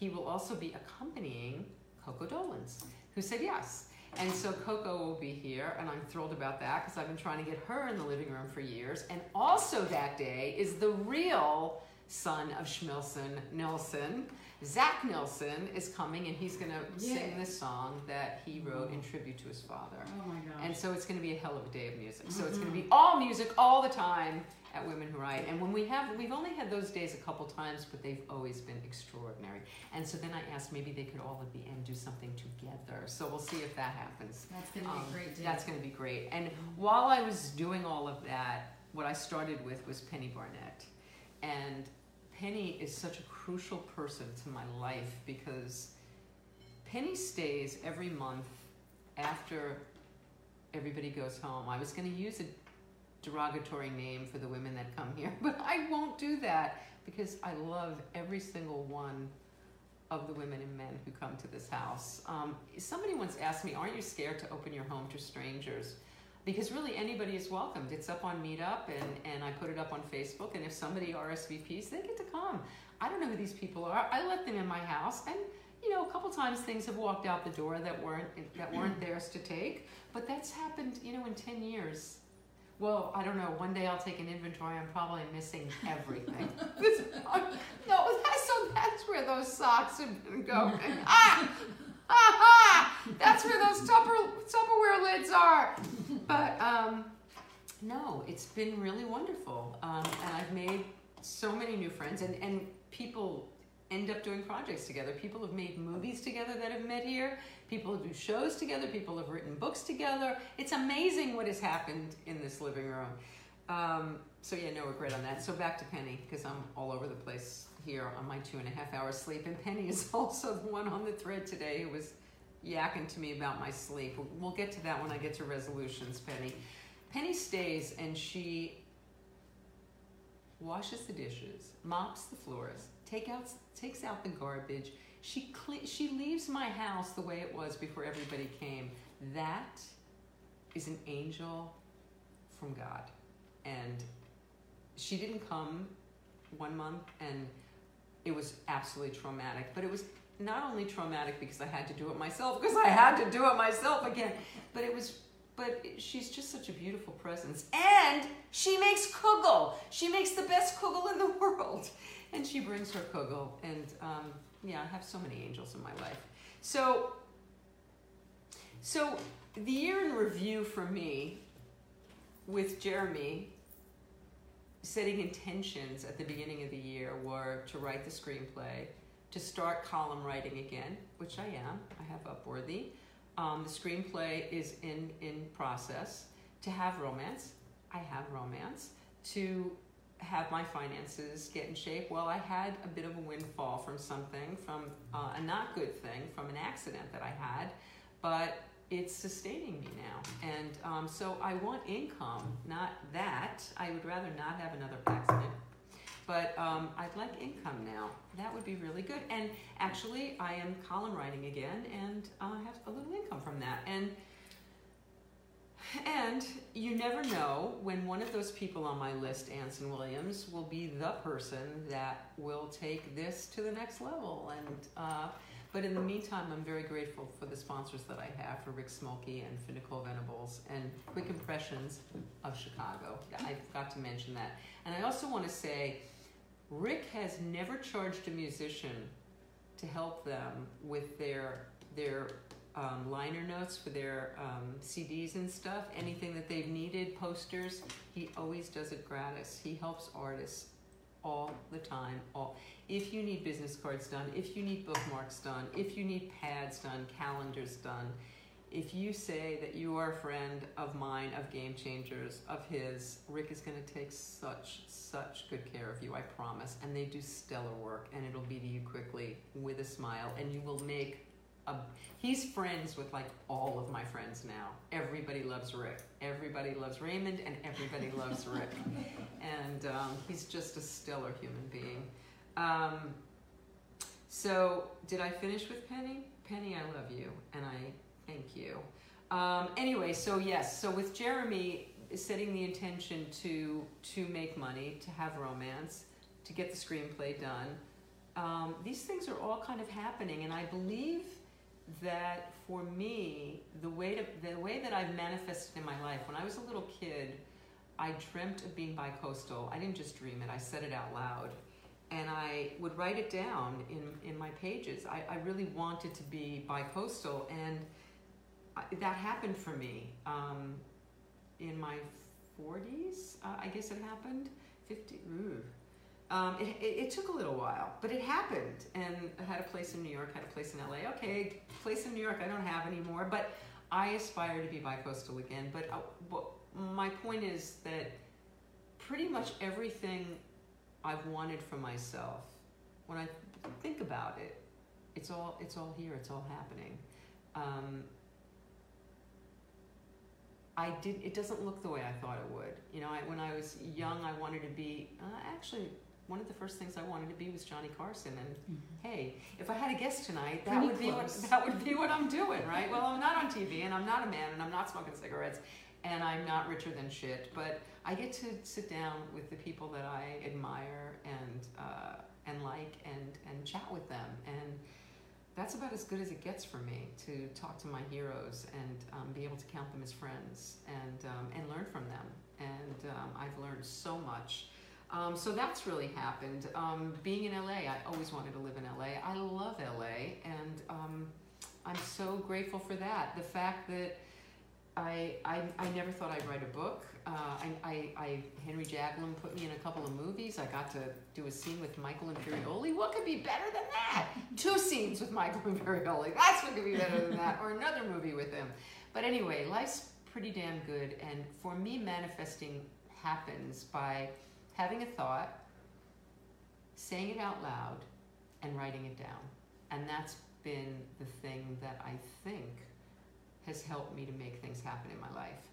He will also be accompanying Coco Dolenz, who said yes. And so Coco will be here, and I'm thrilled about that because I've been trying to get her in the living room for years. And also that day is the real son of Schmilsson Nilsson. Zach Nilsson is coming and he's going to
Yeah.
sing this song that he wrote mm. in tribute to his father.
Oh my gosh.
And so it's going to be a hell of a day of music. So it's going to mm-hmm. be all music all the time at Women Who Write. And when we have, we've only had those days a couple times, but they've always been extraordinary. And so then I asked maybe they could all at the end do something together. So we'll see if that happens.
that's gonna be
Um,
a great day.
That's going to be great. And while I was doing all of that, what I started with was Penny Barnett. And Penny is such a crucial person to my life because Penny stays every month after everybody goes home. I was going to use a derogatory name for the women that come here, but I won't do that because I love every single one of the women and men who come to this house. Um, somebody once asked me, Aren't you scared to open your home to strangers? Because really anybody is welcomed. It's up on Meetup and, and I put it up on Facebook, and if somebody RSVPs, they get to come. I don't know who these people are. I let them in my house, and you know, a couple times things have walked out the door that weren't that weren't theirs to take. But that's happened, you know, in ten years. Well, I don't know. One day I'll take an inventory. I'm probably missing everything. no, that's so that's where those socks have been going. ah, ah, ah! That's where those Tupper Tupperware lids are. But um, no, it's been really wonderful, um, and I've made so many new friends, and and people end up doing projects together. People have made movies together that have met here. People do shows together. People have written books together. It's amazing what has happened in this living room. Um, so yeah, no regret on that. So back to Penny because I'm all over the place here on my two and a half hours sleep, and Penny is also the one on the thread today who was yakking to me about my sleep. We'll get to that when I get to resolutions, Penny. Penny stays and she washes the dishes, mops the floors, take out, takes out the garbage. She she leaves my house the way it was before everybody came. That is an angel from God, and she didn't come one month, and it was absolutely traumatic. But it was not only traumatic because I had to do it myself, because I had to do it myself again, but it was but she's just such a beautiful presence. And she makes kugel. She makes the best kugel in the world. And she brings her kugel. And um, yeah, I have so many angels in my life. So, so the year in review for me with Jeremy setting intentions at the beginning of the year were to write the screenplay, to start column writing again, which I am. I have Upworthy. Um, the screenplay is in in process. To have romance, I have romance. To have my finances get in shape. Well, I had a bit of a windfall from something, from uh, a not good thing, from an accident that I had, but it's sustaining me now. And um, so I want income, not that. I would rather not have another accident. But um, I'd like income now. That would be really good. And actually, I am column writing again, and uh, I have a little income from that. And and you never know when one of those people on my list, Anson Williams, will be the person that will take this to the next level. And uh, but in the meantime, I'm very grateful for the sponsors that I have for Rick Smolke and for Nicole Venables and Quick Impressions of Chicago. I forgot to mention that. And I also want to say, Rick has never charged a musician to help them with their their um, liner notes for their um, CDs and stuff. Anything that they've needed, posters, he always does it gratis. He helps artists all the time. All if you need business cards done, if you need bookmarks done, if you need pads done, calendars done, if you say that you are a friend of mine, of Game Changers, of his, Rick is going to take such, such good care of you, I promise. And they do stellar work, and it'll be to you quickly with a smile, and you will make a. He's friends with like all of my friends now. Everybody loves Rick. Everybody loves Raymond, and everybody loves Rick. And um, he's just a stellar human being. Um, so, did I finish with Penny? Penny, I love you, and I Thank you. Um, anyway, so yes, so with Jeremy setting the intention to to make money, to have romance, to get the screenplay done, um, these things are all kind of happening, and I believe that for me, the way to the way that I've manifested in my life. When I was a little kid, I dreamt of being bicoastal. I didn't just dream it; I said it out loud and I would write it down in, in my pages. I, I really wanted to be bicoastal, and that happened for me um, in my 40s. Uh, I guess it happened. 50. Um, it, it, it, took a little while, but it happened. And I had a place in New York, had a place in LA. Okay, place in New York I don't have anymore, but I aspire to be bicoastal again. But uh, my point is that pretty much everything I've wanted for myself, when I think about it, it's all it's all here. It's all happening. Um, I did. It doesn't look the way I thought it would. You know, I, when I was young, I wanted to be. Uh, actually, one of the first things I wanted to be was Johnny Carson. And mm-hmm. hey, if I had a guest tonight, that Pretty would close. be what that would be what I'm doing, right? well, I'm not on TV, and I'm not a man, and I'm not smoking cigarettes, and I'm not richer than shit. But I get to sit down with the people that I admire and uh, and like, and and chat with them and that's about as good as it gets for me to talk to my heroes and um, be able to count them as friends and um, and learn from them. And um, I've learned so much. Um, so that's really happened. Um, being in LA, I always wanted to live in LA. I love LA, and um, I'm so grateful for that. The fact that I, I, I never thought I'd write a book. Uh, I, I, I, Henry Jaglom put me in a couple of movies. I got to do a scene with Michael Imperioli. What could be better than that? Two scenes with Michael Imperioli. That's what could be better than that. Or another movie with him. But anyway, life's pretty damn good. And for me, manifesting happens by having a thought, saying it out loud, and writing it down. And that's been the thing that I think has helped me to make things happen in my life.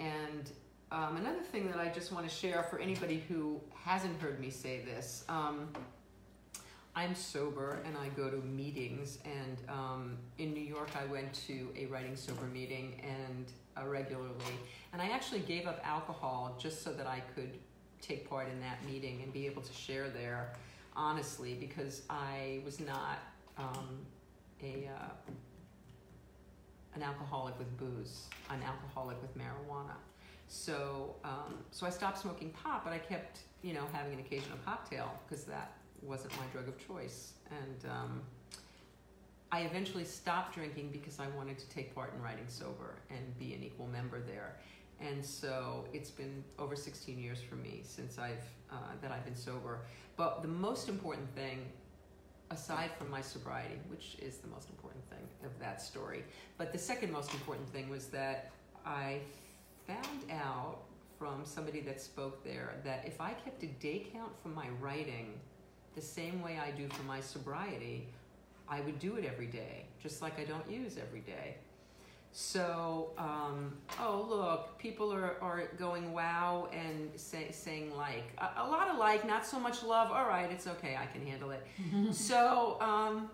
And um, another thing that I just want to share for anybody who hasn't heard me say this, um, I'm sober and I go to meetings. And um, in New York, I went to a writing sober meeting and uh, regularly. And I actually gave up alcohol just so that I could take part in that meeting and be able to share there honestly because I was not um, a uh, an alcoholic with booze, an alcoholic with marijuana. So, um, so I stopped smoking pot, but I kept, you know, having an occasional cocktail because that wasn't my drug of choice. And um, I eventually stopped drinking because I wanted to take part in writing sober and be an equal member there. And so it's been over 16 years for me since I've uh, that I've been sober. But the most important thing aside from my sobriety, which is the most important thing of that story. But the second most important thing was that I found out from somebody that spoke there that if I kept a day count for my writing the same way I do for my sobriety, I would do it every day, just like I don't use every day. So, um, oh look, people are, are going wow and say, saying like a, a, lot of like, not so much love. All right, it's okay, I can handle it. so, um,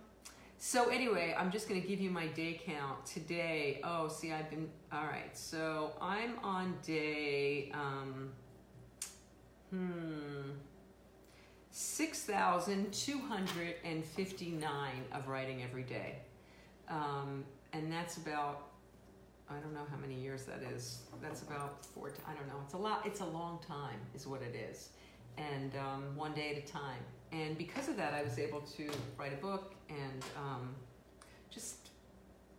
so anyway, I'm just gonna give you my day count today. Oh, see, I've been all right. So I'm on day um, hmm. 6,259 of writing every day. Um, and that's about I don't know how many years that is. That's about four. I don't know. It's a lot. It's a long time, is what it is, and um, one day at a time. And because of that, I was able to write a book, and um, just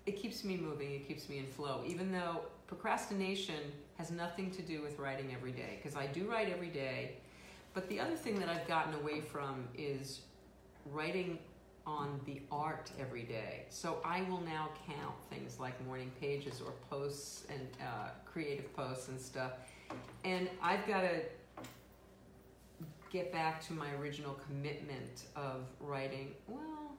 it keeps me moving. It keeps me in flow, even though procrastination has nothing to do with writing every day. Because I do write every day, but the other thing that I've gotten away from is writing on the art every day. So I will now count things like morning pages or posts and uh, creative posts and stuff. And I've got to get back to my original commitment of writing. Well,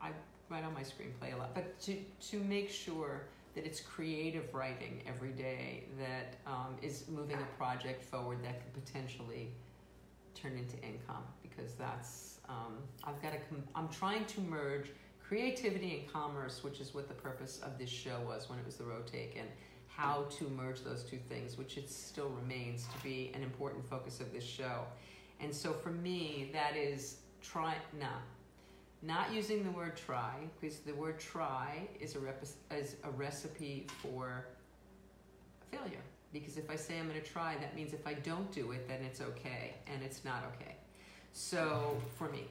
I write on my screenplay a lot, but to to make sure that it's creative writing every day that um, is moving a project forward that could potentially turn into income because that's um, I've got to I'm trying to merge creativity and commerce, which is what the purpose of this show was when it was the Road Taken, and how to merge those two things, which it still remains to be an important focus of this show. And so for me, that is try not not using the word try because the word try is a rep- is a recipe for failure. Because if I say I'm going to try, that means if I don't do it, then it's okay, and it's not okay. So for me,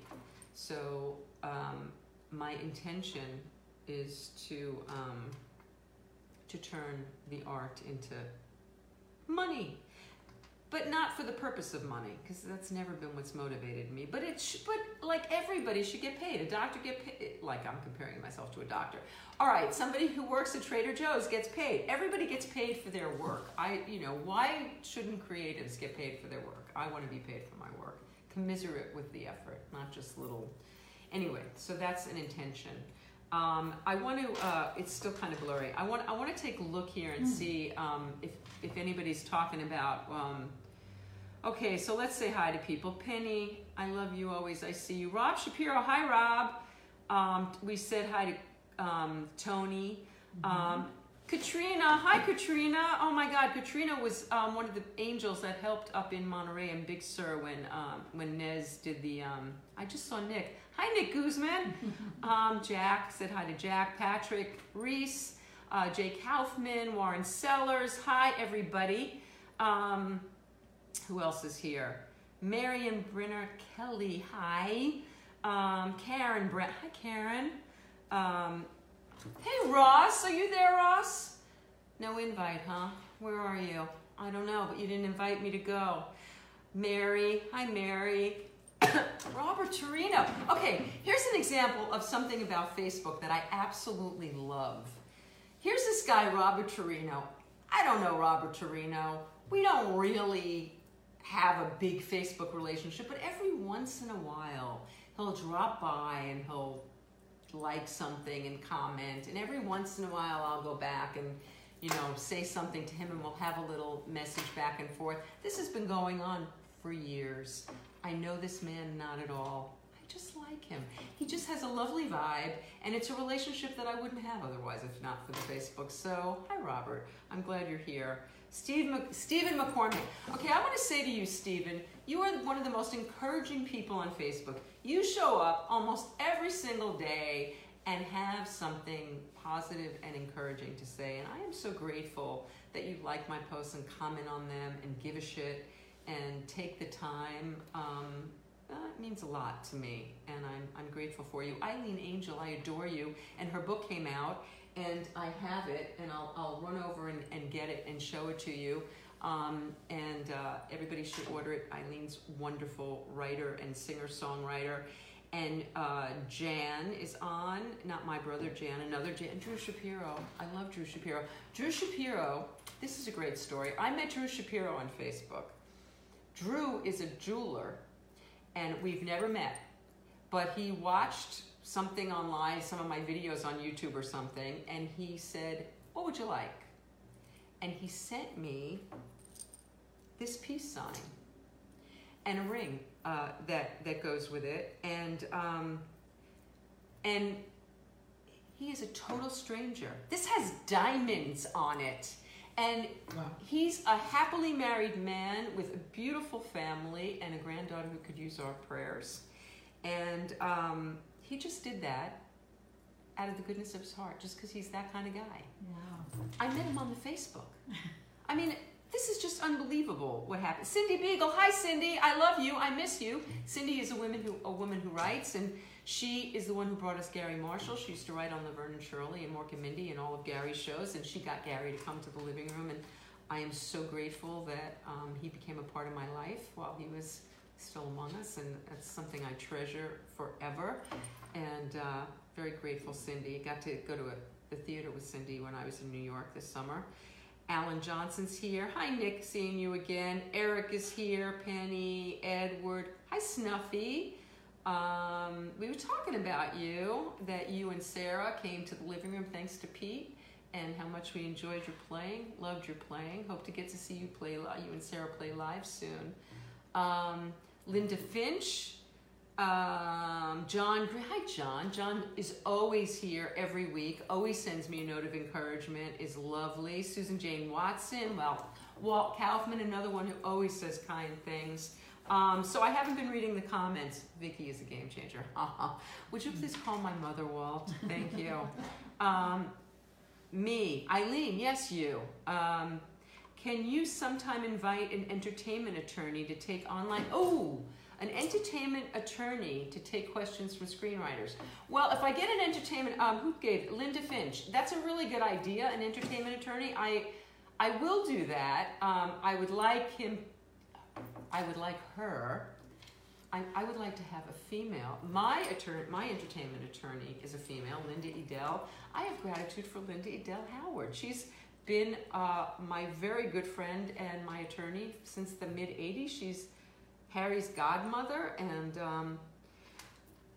so um, my intention is to um, to turn the art into money. But not for the purpose of money because that's never been what's motivated me. But it sh- but like everybody should get paid. A doctor get paid like i'm comparing myself to a doctor. All right somebody who works at trader joe's gets paid. Everybody gets paid for their work. I you know why shouldn't creatives get paid for their work? I want to be paid for my work commiserate with the effort not just little anyway so that's an intention um, I want to. Uh, it's still kind of blurry. I want. I want to take a look here and mm. see um, if if anybody's talking about. Um, okay, so let's say hi to people. Penny, I love you always. I see you. Rob Shapiro. Hi, Rob. Um, we said hi to um, Tony. Mm-hmm. Katrina, hi Katrina. Oh my God, Katrina was um, one of the angels that helped up in Monterey and Big Sur when um, when Nez did the. Um, I just saw Nick. Hi Nick Guzman. Um, Jack said hi to Jack. Patrick Reese, uh, Jake Kaufman, Warren Sellers. Hi everybody. Um, who else is here? Marion Brenner Kelly. Hi. Um, Karen Brent. Hi Karen. Hey, Ross, are you there, Ross? No invite, huh? Where are you? I don't know, but you didn't invite me to go. Mary, hi, Mary. Robert Torino. Okay, here's an example of something about Facebook that I absolutely love. Here's this guy, Robert Torino. I don't know Robert Torino. We don't really have a big Facebook relationship, but every once in a while, he'll drop by and he'll like something and comment. And every once in a while, I'll go back and, you know, say something to him and we'll have a little message back and forth. This has been going on for years. I know this man not at all. I just like him. He just has a lovely vibe, and it's a relationship that I wouldn't have otherwise if not for the Facebook. So, hi, Robert. I'm glad you're here. Steve Mc, Stephen McCormick. Okay, I want to say to you, Stephen, you are one of the most encouraging people on Facebook. You show up almost every single day and have something positive and encouraging to say. And I am so grateful that you like my posts and comment on them and give a shit and take the time. Um, that means a lot to me, and I'm, I'm grateful for you. Eileen Angel, I adore you, and her book came out, and I have it, and I'll, I'll run over and, and get it and show it to you. Um, and uh, everybody should order it. Eileen's wonderful writer and singer songwriter. And uh, Jan is on, not my brother Jan, another Jan, Drew Shapiro. I love Drew Shapiro. Drew Shapiro, this is a great story. I met Drew Shapiro on Facebook. Drew is a jeweler, and we've never met, but he watched something online, some of my videos on YouTube or something, and he said, What would you like? And he sent me this peace sign and a ring uh, that, that goes with it. And, um, and he is a total stranger. This has diamonds on it. And wow. he's a happily married man with a beautiful family and a granddaughter who could use our prayers. And um, he just did that out of the goodness of his heart, just because he's that kind of guy. Wow. I met him on the Facebook. I mean, this is just unbelievable what happened. Cindy Beagle, hi Cindy, I love you, I miss you. Cindy is a woman who a woman who writes, and she is the one who brought us Garry Marshall. She used to write on Laverne and Shirley and Mork and Mindy and all of Gary's shows, and she got Gary to come to the living room, and I am so grateful that um, he became a part of my life while he was still among us, and it's something I treasure forever. And uh, very grateful, Cindy. Got to go to a, the theater with Cindy when I was in New York this summer. Alan Johnson's here. Hi, Nick, seeing you again. Eric is here. Penny, Edward. Hi, Snuffy. Um, we were talking about you, that you and Sarah came to the living room thanks to Pete, and how much we enjoyed your playing, loved your playing. Hope to get to see you play, you and Sarah play live soon. Um, Linda Finch, um, John, hi John. John is always here every week, always sends me a note of encouragement, is lovely. Susan Jane Watson, well, Walt Kaufman, another one who always says kind things. Um, so I haven't been reading the comments. Vicky is a game changer. Would you please call my mother, Walt? Thank you. Um, me, Eileen, yes, you. Um, can you sometime invite an entertainment attorney to take online? Oh, an entertainment attorney to take questions from screenwriters. Well, if I get an entertainment, um, who gave Linda Finch? That's a really good idea. An entertainment attorney. I, I will do that. Um, I would like him. I would like her. I, I would like to have a female. My attorney, my entertainment attorney is a female, Linda Edel. I have gratitude for Linda Edel Howard. She's been uh, my very good friend and my attorney since the mid 80s. She's Harry's godmother, and um,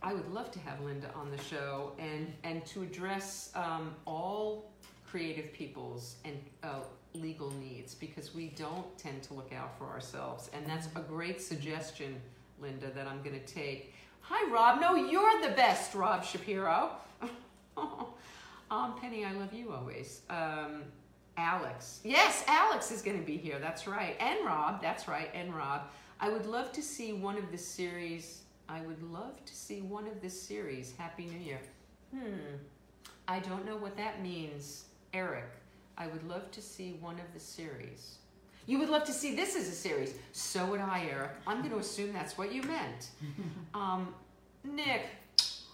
I would love to have Linda on the show and, and to address um, all creative people's and uh, legal needs because we don't tend to look out for ourselves. And that's a great suggestion, Linda, that I'm going to take. Hi, Rob. No, you're the best, Rob Shapiro. um, Penny, I love you always. Um, Alex. Yes, Alex is going to be here. That's right. And Rob. That's right. And Rob. I would love to see one of the series. I would love to see one of the series. Happy New Year. Hmm. I don't know what that means, Eric. I would love to see one of the series. You would love to see this as a series. So would I, Eric. I'm going to assume that's what you meant. Um, Nick,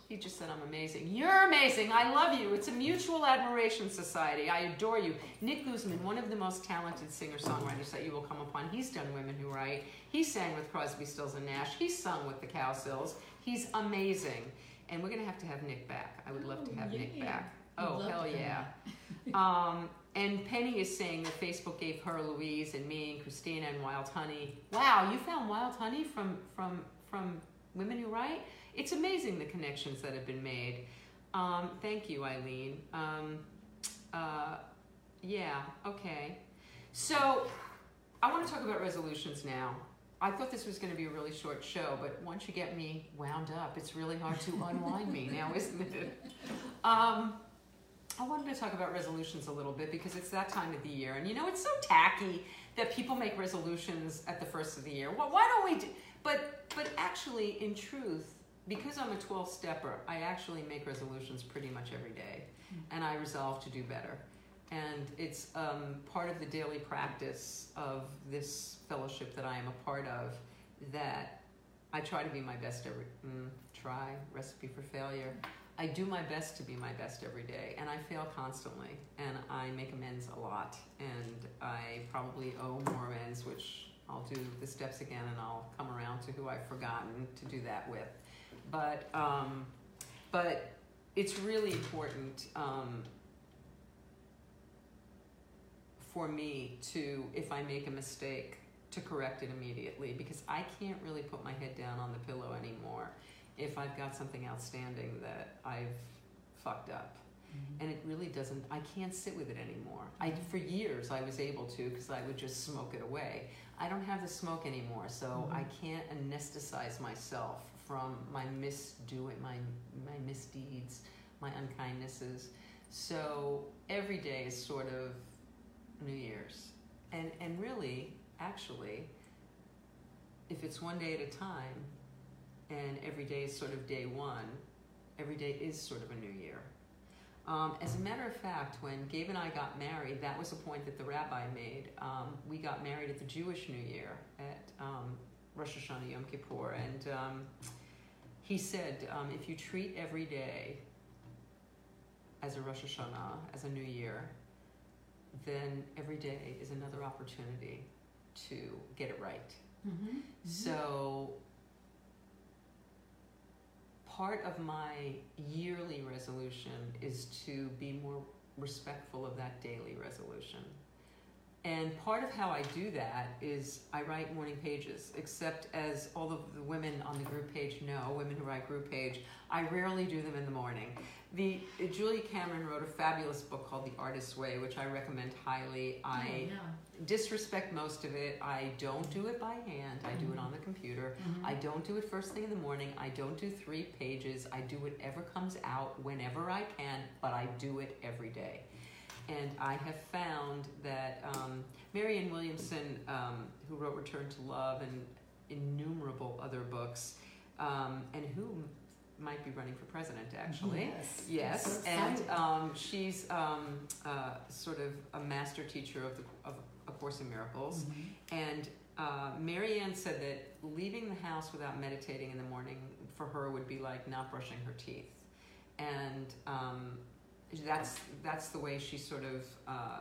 he just said I'm amazing. You're amazing. I love you. It's a mutual admiration society. I adore you. Nick Guzman, one of the most talented singer-songwriters that you will come upon. He's done Women Who Write. He sang with Crosby, Stills, and Nash. He's sung with the Cowsills. He's amazing. And we're going to have to have Nick back. I would love to have
yeah.
Nick back. Oh, hell yeah. um, and Penny is saying that Facebook gave her Louise and me and Christina and Wild Honey. Wow, you found Wild Honey from, from, from Women Who Write? It's amazing the connections that have been made. Um, thank you, Eileen. Um, uh, yeah, okay. So I want to talk about resolutions now. I thought this was going to be a really short show, but once you get me wound up, it's really hard to unwind me now, isn't it? Um, I wanted to talk about resolutions a little bit because it's that time of the year. And you know, it's so tacky that people make resolutions at the first of the year. Well, why don't we do, but, but actually, in truth, because I'm a 12 stepper, I actually make resolutions pretty much every day, mm-hmm. and I resolve to do better. And it's um, part of the daily practice of this fellowship that I am a part of that I try to be my best every mm, try recipe for failure. I do my best to be my best every day, and I fail constantly, and I make amends a lot, and I probably owe more amends, which I'll do the steps again, and I'll come around to who I've forgotten to do that with but um, but it's really important um, for me to, if I make a mistake, to correct it immediately because I can't really put my head down on the pillow anymore if I've got something outstanding that I've fucked up. Mm-hmm. And it really doesn't, I can't sit with it anymore. I, for years I was able to because I would just smoke it away. I don't have the smoke anymore, so mm-hmm. I can't anesthetize myself from my misdoing, my my misdeeds, my unkindnesses. So every day is sort of New Year's, and and really, actually, if it's one day at a time, and every day is sort of day one, every day is sort of a new year. Um, as a matter of fact, when Gabe and I got married, that was a point that the rabbi made. Um, we got married at the Jewish New Year at um, Rosh Hashanah Yom Kippur, and um, he said, um, if you treat every day as a Rosh Hashanah, as a new year, then every day is another opportunity to get it right.
Mm-hmm.
So, part of my yearly resolution is to be more respectful of that daily resolution. And part of how I do that is I write morning pages, except as all of the women on the group page know, women who write group page, I rarely do them in the morning. The Julie Cameron wrote a fabulous book called The Artist's Way, which I recommend highly. I
oh, yeah.
disrespect most of it. I don't do it by hand. I do it on the computer.
Mhm.
I don't do it first thing in the morning. I don't do three pages. I do whatever comes out whenever I can, but I do it every day. And I have found that um, Marianne Williamson, um, who wrote Return to Love and innumerable other books, um, and who might be running for president actually.
Yes.
Yes,
so
and um, she's um, uh, sort of a master teacher of the of A Course in Miracles.
Mhm.
And uh, Marianne said that leaving the house without meditating in the morning for her would be like not brushing her teeth, and um, that's that's the way she sort of uh,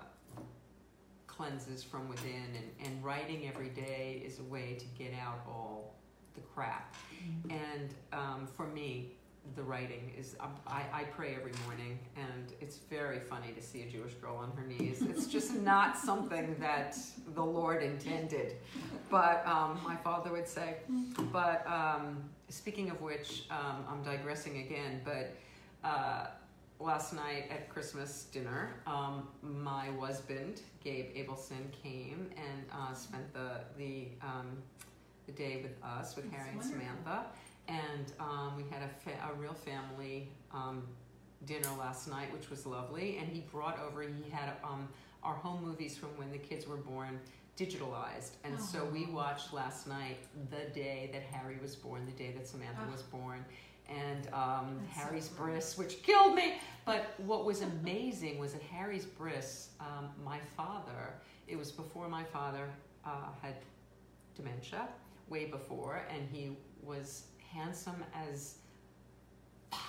cleanses from within. And, and writing every day is a way to get out all the crap.
Mhm.
And um, for me, the writing is um, I, I pray every morning, and it's very funny to see a Jewish girl on her knees. It's just not something that the Lord intended, but um, my father would say. But um, speaking of which, um, I'm digressing again. But uh, last night at Christmas dinner, um, my husband Gabe Abelson came and uh, spent the the um, the day with us with
That's
Harry and
wonderful.
Samantha and um, we had a, fa- a real family um, dinner last night, which was lovely. And he brought over, he had um, our home movies from when the kids were born digitalized. And so we
Oh.
watched last night the day that Harry was born, the day that Samantha
Ah.
was born. And um,
so
Harry's
cool.
bris, which killed me. But what was amazing was that Harry's bris, um, my father, it was before my father uh, had dementia, way before, and he was handsome as fuck.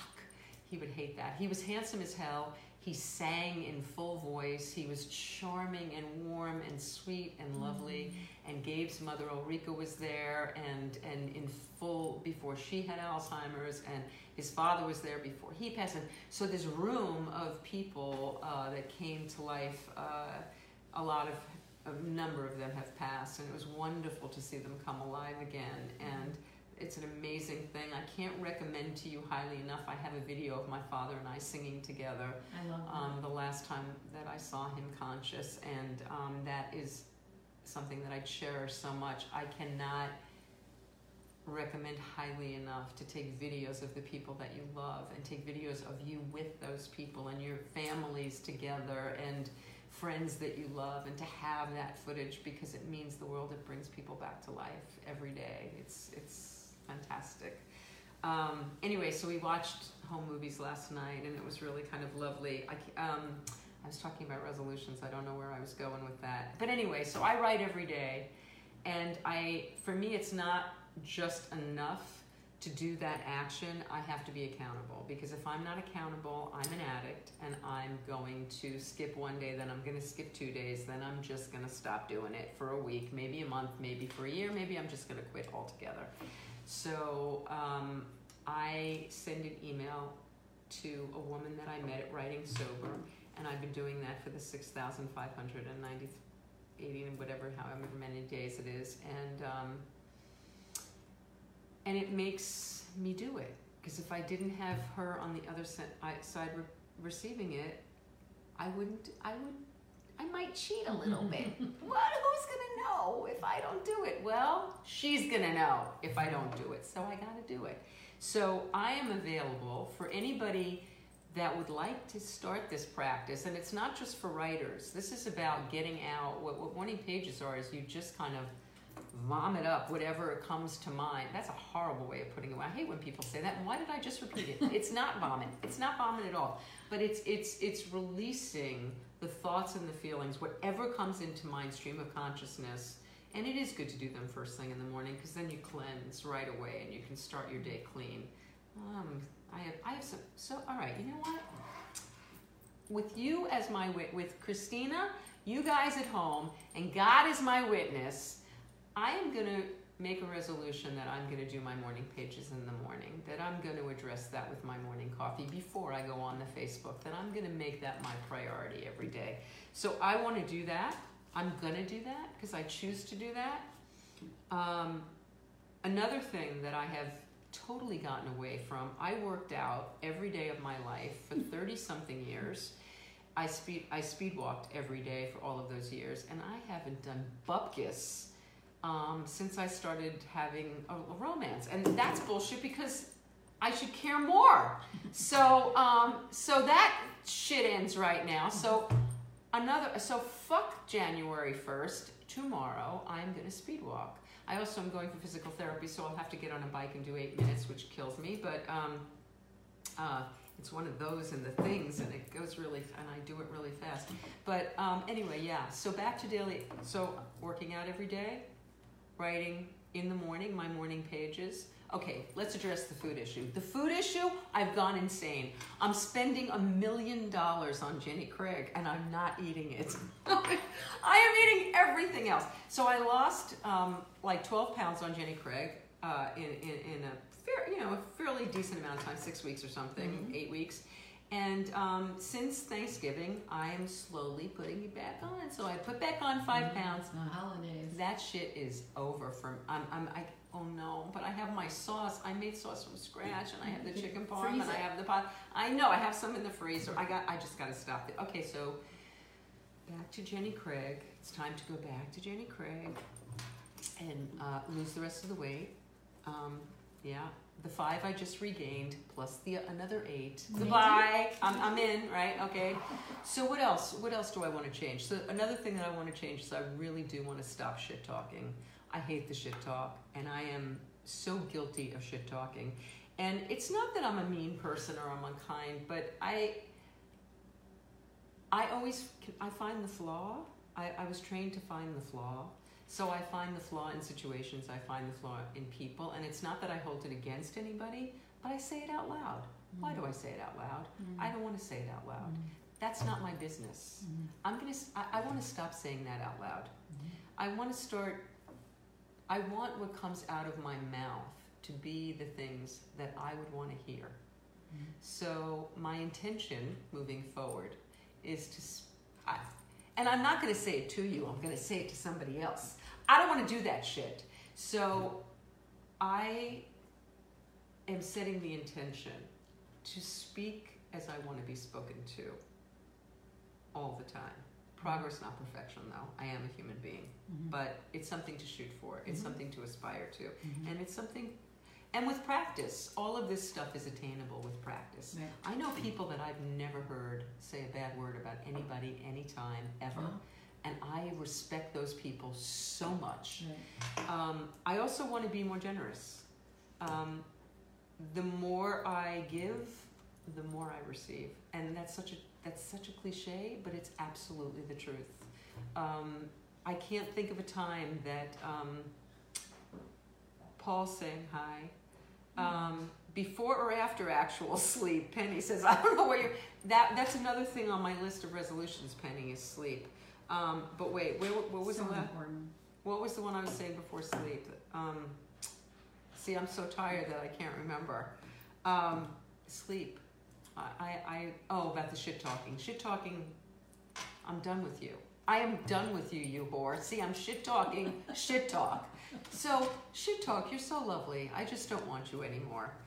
He would hate that. He was handsome as hell. He sang in full voice. He was charming and warm and sweet and lovely. And Gabe's mother Ulrika was there and, and in full before she had Alzheimer's. And his father was there before he passed. And so this room of people uh, that came to life, uh, a lot of a number of them have passed, and it was wonderful to see them come alive again. And it's an amazing thing. I can't recommend to you highly enough. I have a video of my father and I singing together
I love
um, the last time that I saw him conscious, and um, that is something that I cherish so much. I cannot recommend highly enough to take videos of the people that you love and take videos of you with those people and your families together and friends that you love and to have that footage because it means the world it brings people back to life every day it's it's fantastic. Um, anyway so we watched home movies last night and it was really kind of lovely. I, um, I was talking about resolutions. I don't know where i was going with that. But anyway so i write every day and i for me it's not just enough to do that action, I have to be accountable because if I'm not accountable, I'm an addict and I'm going to skip one day, then I'm going to skip two days, then I'm just going to stop doing it for a week, maybe a month, maybe for a year, maybe I'm just going to quit altogether. So um, I send an email to a woman that I met at Writing Sober, and I've been doing that for the 6,590, 80, and whatever, however many days it is. And um, and it makes me do it because if I didn't have her on the other side re- receiving it, I wouldn't. I would. I might cheat a little bit. What? Who's gonna know if I don't do it? Well, she's gonna know if I don't do it. So I gotta do it. So I am available for anybody that would like to start this practice, and it's not just for writers. This is about getting out. What, what morning pages are is you just kind of vomit up whatever comes to mind. That's a horrible way of putting it. I hate when people say that. Why did I just repeat it? It's not vomit. It's not vomit at all. But it's it's it's releasing the thoughts and the feelings, whatever comes into mind stream of consciousness. And it is good to do them first thing in the morning because then you cleanse right away and you can start your day clean. Um, I have I have some so all right. You know what? With you as my wit, with Christina, you guys at home, and God is my witness. I am gonna make a resolution that I'm gonna do my morning pages in the morning. That I'm gonna address that with my morning coffee before I go on the Facebook. That I'm gonna make that my priority every day. So I want to do that. I'm gonna do that because I choose to do that. Um, another thing that I have totally gotten away from. I worked out every day of my life for 30 something years. I speed I speed walked every day for all of those years, and I haven't done bupkis um, since I started having a, a, romance, and that's bullshit because I should care more. So um, so that shit ends right now. So another so fuck January first. Tomorrow I'm gonna speed walk. I also am going for physical therapy, so I'll have to get on a bike and do eight minutes, which kills me. But um, uh, it's one of those and the things, and it goes really, and I do it really fast. But um, anyway, yeah. So back to daily. So working out every day, writing in the morning, my morning pages. Okay, let's address the food issue. The food issue, I've gone insane. I'm spending a million dollars on Jenny Craig and I'm not eating it. I am eating everything else. So I lost um, like 12 pounds on Jenny Craig uh, in, in, in a fair, you know, a fairly decent amount of time, six weeks or something, mm-hmm. eight weeks. And um, since Thanksgiving, I am slowly putting it back on. So I put back on 5 mm-hmm. pounds.
The holidays.
That shit is over from. I'm. I'm. I, oh no! But I have my sauce. I made sauce from scratch, and I have the chicken parm, and I have the pot. I know. I have some in the freezer. I got. I just got to stop it. Okay, so back to Jenny Craig. It's time to go back to Jenny Craig and uh, lose the rest of the weight. Um, yeah, the five I just regained plus the another eight. Goodbye. I'm, I'm in, right? Okay. So what else? What else do I want to change? So another thing that I want to change is I really do want to stop shit talking. I hate the shit talk, and I am so guilty of shit talking. And it's not that I'm a mean person or I'm unkind, but I I always I find the flaw. I, I was trained to find the flaw so I find the flaw in situations, I find the flaw in people, and it's not that I hold it against anybody, but I say it out loud. Mm-hmm. Why do I say it out loud? Mm-hmm. I don't want to say it out loud. Mm-hmm. That's not my business. Mm-hmm. I'm gonna. I, I want to stop saying that out loud. Mm-hmm. I want to start. I want what comes out of my mouth to be the things that I would want to hear. Mm-hmm. So my intention moving forward is to. I, and I'm not going to say it to you. I'm going to say it to somebody else. I don't want to do that shit. So I am setting the intention to speak as I want to be spoken to all the time. Progress, not perfection, though. I am a human being. Mm-hmm. But it's something to shoot for, it's mm-hmm. something to aspire to. Mm-hmm. And it's something and with practice, all of this stuff is attainable with practice. Right. I know people that I've never heard say a bad word about anybody, anytime, ever. Oh. And I respect those people so much. Right. Um, I also want to be more generous. Um, the more I give, the more I receive, and that's such a that's such a cliche, but it's absolutely the truth. Um, I can't think of a time that um, Paul saying hi um, before or after actual sleep. Penny says, I don't know where you're. That that's another thing on my list of resolutions. Penny is sleep. Um, but wait, what, what was so the one? What was the one I was saying before sleep? Um, see, I'm so tired that I can't remember. Um, sleep. I, I, I, oh, about the shit talking. Shit talking. I'm done with you. I am done with you, you whore. See, I'm shit talking, shit talk. So, shit talk, you're so lovely. I just don't want you anymore.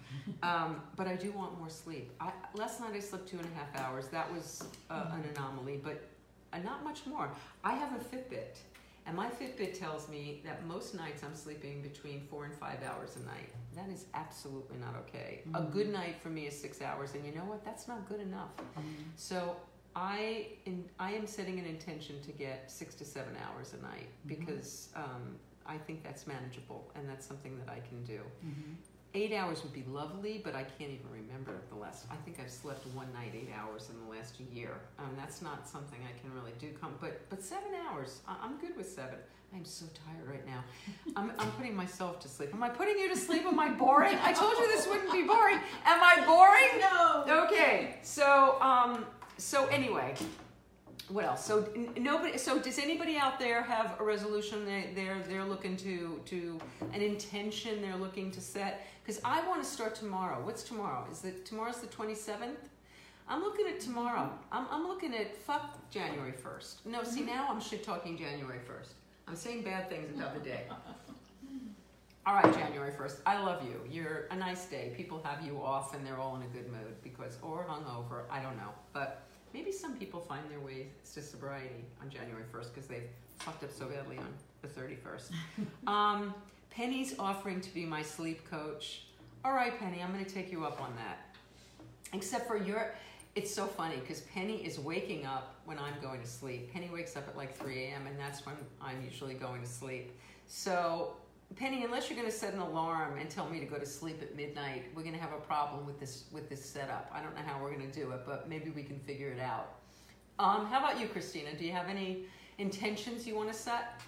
Um, but I do want more sleep. I, last night I slept two and a half hours. That was uh, an anomaly, but uh, not much more. I have a Fitbit, and my Fitbit tells me that most nights I'm sleeping between four and five hours a night. That is absolutely not okay. Mm-hmm. A good night for me is six hours, and you know what? That's not good enough. Mm-hmm. So I in, I am setting an intention to get six to seven hours a night mm-hmm. because um, I think that's manageable and that's something that I can do. Mm-hmm. Eight hours would be lovely, but I can't even remember the last. I think I've slept one night eight hours in the last year. Um, that's not something I can really do. Come, but but seven hours, I, am good with seven. I'm so tired right now. I'm, I'm putting myself to sleep. Am I putting you to sleep? Am I boring? I told you this wouldn't be boring. Am I boring?
No.
Okay. So um, so anyway, what else? So n- nobody. So does anybody out there have a resolution they, they're they're looking to to an intention they're looking to set? Because I want to start tomorrow. What's tomorrow? Is it tomorrow's the twenty seventh? I'm looking at tomorrow. I'm I'm looking at fuck January first. No, see now I'm shit talking January first. I'm saying bad things about the day. All right, January 1st. I love you. You're a nice day. People have you off and they're all in a good mood because, or hungover. I don't know. But maybe some people find their way to sobriety on January 1st because they've fucked up so badly on the 31st. um, Penny's offering to be my sleep coach. All right, Penny, I'm going to take you up on that. Except for your, it's so funny because Penny is waking up when I'm going to sleep. Penny wakes up at like 3 a.m. and that's when I'm usually going to sleep. So Penny, unless you're going to set an alarm and tell me to go to sleep at midnight, we're going to have a problem with this with this setup. I don't know how we're going to do it, but maybe we can figure it out. Um, how about you, Christina? Do you have any intentions you want to set?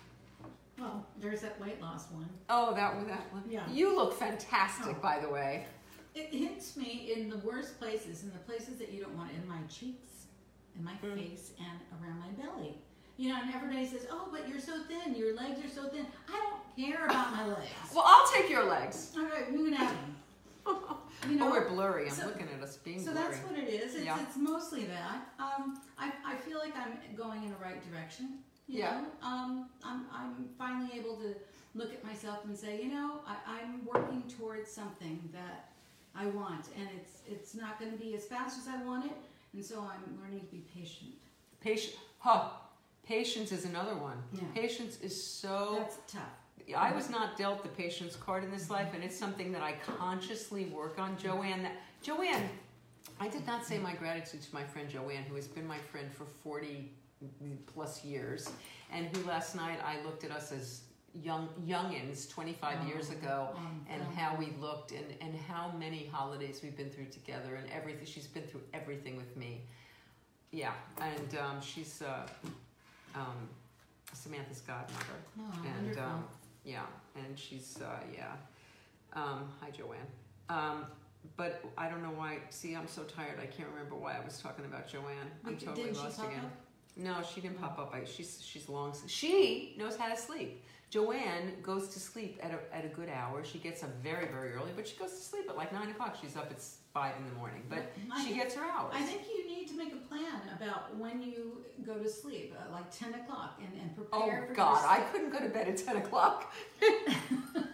Well, there's that weight loss one.
Oh, that one, that one.
Yeah.
You look fantastic,
Oh.
by the way.
It hits me in the worst places, in the places that you don't want, in my cheeks, in my
Mm.
face, and around my belly. You know, and everybody says, "Oh, but you're so thin. Your legs are so thin." I don't care about my legs.
Well, I'll take your legs.
All right, we can have them. You
oh,
know,
we're blurry. I'm
so-
looking at us being
so
blurry.
that's what it is. It's,
Yeah.
it's mostly that. Um, I, I feel like I'm going in the right direction. You
Yeah.
Know? Um, I'm, I'm finally able to look at myself and say, you know, I, I'm working towards something that I want, and it's it's not going to be as fast as I want it, and so I'm learning to be patient.
Patient. Huh. Patience is another one.
Yeah.
Patience is so.
That's tough.
I was not dealt the patience card in this life, and it's something that I consciously work on. Joanne, that, Joanne, I did not say my gratitude to my friend Joanne, who has been my friend for 40 plus years, and who last night I looked at us as young youngins 25 years ago
Um,
and
um,
how we looked and, and how many holidays we've been through together and everything she's been through everything with me yeah and um, she's uh, um, samantha's godmother
oh,
and um, yeah, and she's uh, yeah. Um, hi, Joanne. Um, but I don't know why. See, I'm so tired. I can't remember why I was talking about Joanne. I'm totally lost again.
up?
No, she didn't pop up. I, she's she's long. She knows how to sleep. Joanne goes to sleep at a, at a good hour. She gets up very very early, but she goes to sleep at like nine o'clock. She's up at five in the morning, but
I
she gets her hours.
I think you need to make a plan about when you go to sleep, uh, like 10 o'clock, and, and
Oh
prepare for
God, I couldn't go to bed at ten o'clock.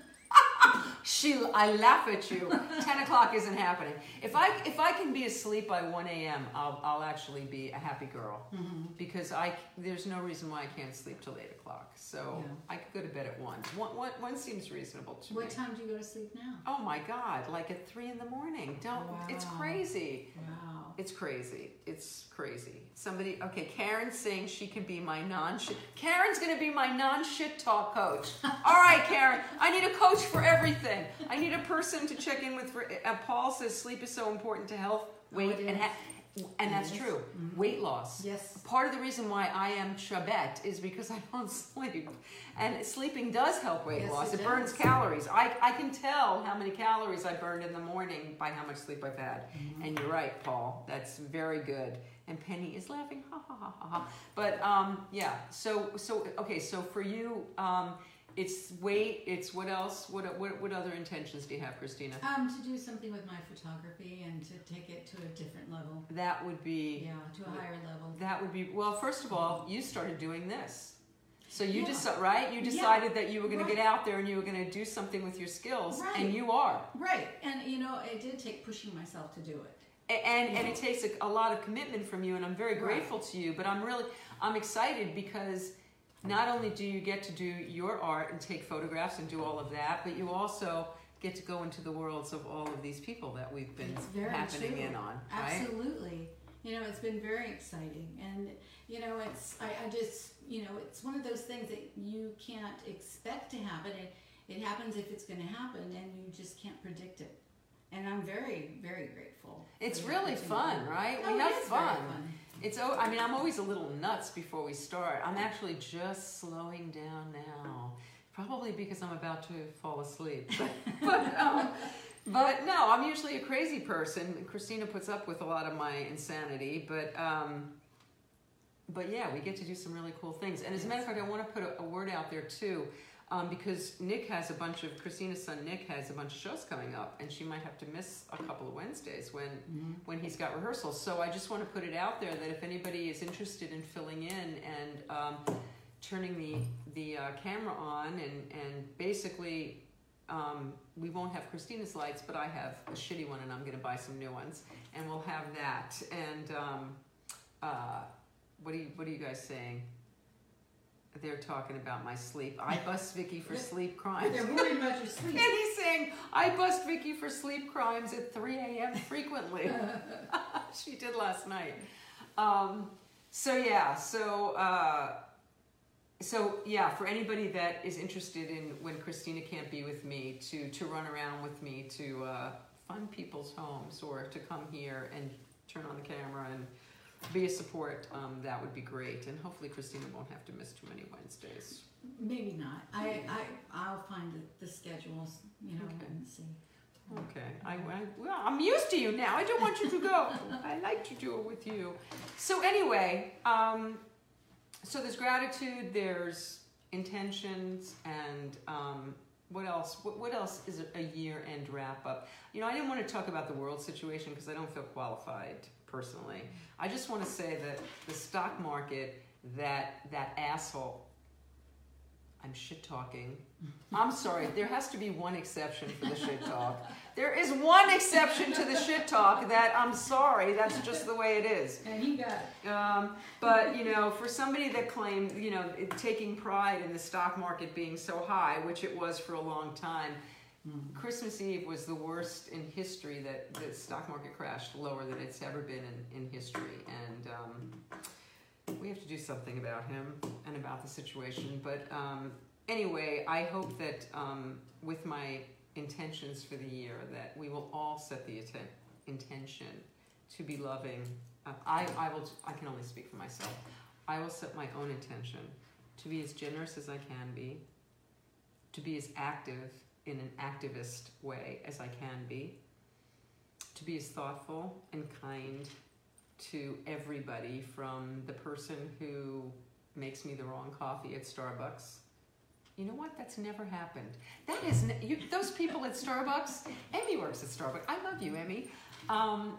she, I laugh at you. Ten o'clock isn't happening. If I if I can be asleep by one a.m., I'll I'll actually be a happy girl
Mhm.
because I there's no reason why I can't sleep till eight o'clock. So
Yeah.
I could go to bed at one. One one, one seems reasonable to
What
me.
What time do you go to sleep now?
Oh my God, like at three in the morning. Don't. It's crazy.
Wow.
It's crazy. It's crazy. Somebody, okay, Karen's saying she can be my non shit. Karen's gonna be my non shit talk coach. All right, Karen, I need a coach for everything. I need a person to check in with. For, uh, Paul says sleep is so important to health, weight,
Oh,
and ha- and that's true.
Mhm.
Weight loss.
Yes.
Part of the reason why I am Chabette is because I don't sleep. And sleeping does help weight
Yes,
loss.
it
It, burns calories. I, I can tell how many calories I burned in the morning by how much sleep I've had. And you're right, Paul. That's very good. And Penny is laughing. Ha ha ha ha ha. But um, yeah. So so okay. So for you, um, it's weight. It's what else? What what what other intentions do you have, Christina?
Um, to do something with my photography and to take it to a different level.
That would be.
Yeah, to a higher level.
That would be well. First of all, you started doing this, so you
Yeah.
just right. You
Yeah.
decided that you were going
Right.
to get out there and you were going to do something with your skills,
Right.
and you are.
Right, and you know, it did take pushing myself to do it.
And and
Yeah.
it takes a, a lot of commitment from you, and I'm very
Right.
grateful to you. But I'm really I'm excited because not only do you get to do your art and take photographs and do all of that, but you also get to go into the worlds of all of these people that we've been happening
true.
in on, right?
Absolutely. You know, it's been very exciting. And, you know, it's, I, I just, you know, it's one of those things that you can't expect to happen. It, it happens if it's going to happen, and you just can't predict it. And I'm very, very grateful.
It's really fun, right?
Oh,
we
it
have
very
fun. It's I mean, I'm always a little nuts before we start. I'm actually just slowing down now, probably because I'm about to fall asleep. But, but, um, but no, I'm usually a crazy person. Christina puts up with a lot of my insanity, but um, but yeah, we get to do some really cool things. And as a matter of fact, I want to put a, a word out there too, um, because Nick has a bunch of Christina's son Nick has a bunch of shows coming up, and she might have to miss a couple of Wednesdays when
Mhm.
when he's got rehearsals. So I just want to put it out there that if anybody is interested in filling in and um, turning the the uh, camera on and and basically. Um, we won't have Christina's lights, but I have a shitty one, and I'm going to buy some new ones, and we'll have that. And um, uh, what are you What are you guys saying? They're talking about my sleep. I bust Vicky for sleep crimes.
They're worried about your sleep.
And he's saying, I bust Vicky for sleep crimes at 3 a.m. frequently. she did last night. Um, so yeah, so uh, so yeah, for anybody that is interested in when Christina can't be with me to to run around with me to uh, fund people's homes or to come here and turn on the camera and be a support, um, that would be great. And hopefully Christina won't have to miss too many Wednesdays.
Maybe not. I, I, I'll find the, the schedules, you know,
Okay.
and see.
Okay, I, I, well, I'm used to you now. I don't want you to go. I like to do it with you. So anyway, um, so there's gratitude, there's intentions, and um, what else? What, what else is a year-end wrap-up? You know, I didn't want to talk about the world situation because I don't feel qualified personally. I just want to say that the stock market, that that asshole. I'm shit talking. I'm sorry. There has to be one exception for the shit talk. There is one exception to the shit talk that I'm sorry. That's just the way it is.
And you got it.
Um, but you know, for somebody that claimed, you know, it, taking pride in the stock market being so high, which it was for a long time, Christmas Eve was the worst in history that the stock market crashed lower than it's ever been in, in history, and um, we have to do something about him and about the situation. But um, anyway, I hope that um, with my intentions for the year, that we will all set the atten- intention to be loving. Uh, I, I will. I can only speak for myself. I will set my own intention to be as generous as I can be, to be as active in an activist way as I can be, to be as thoughtful and kind to everybody from the person who makes me the wrong coffee at Starbucks. You know what? That's never happened. That is you, those people at Starbucks. Emmy works at Starbucks. I love you, Emmy. Um,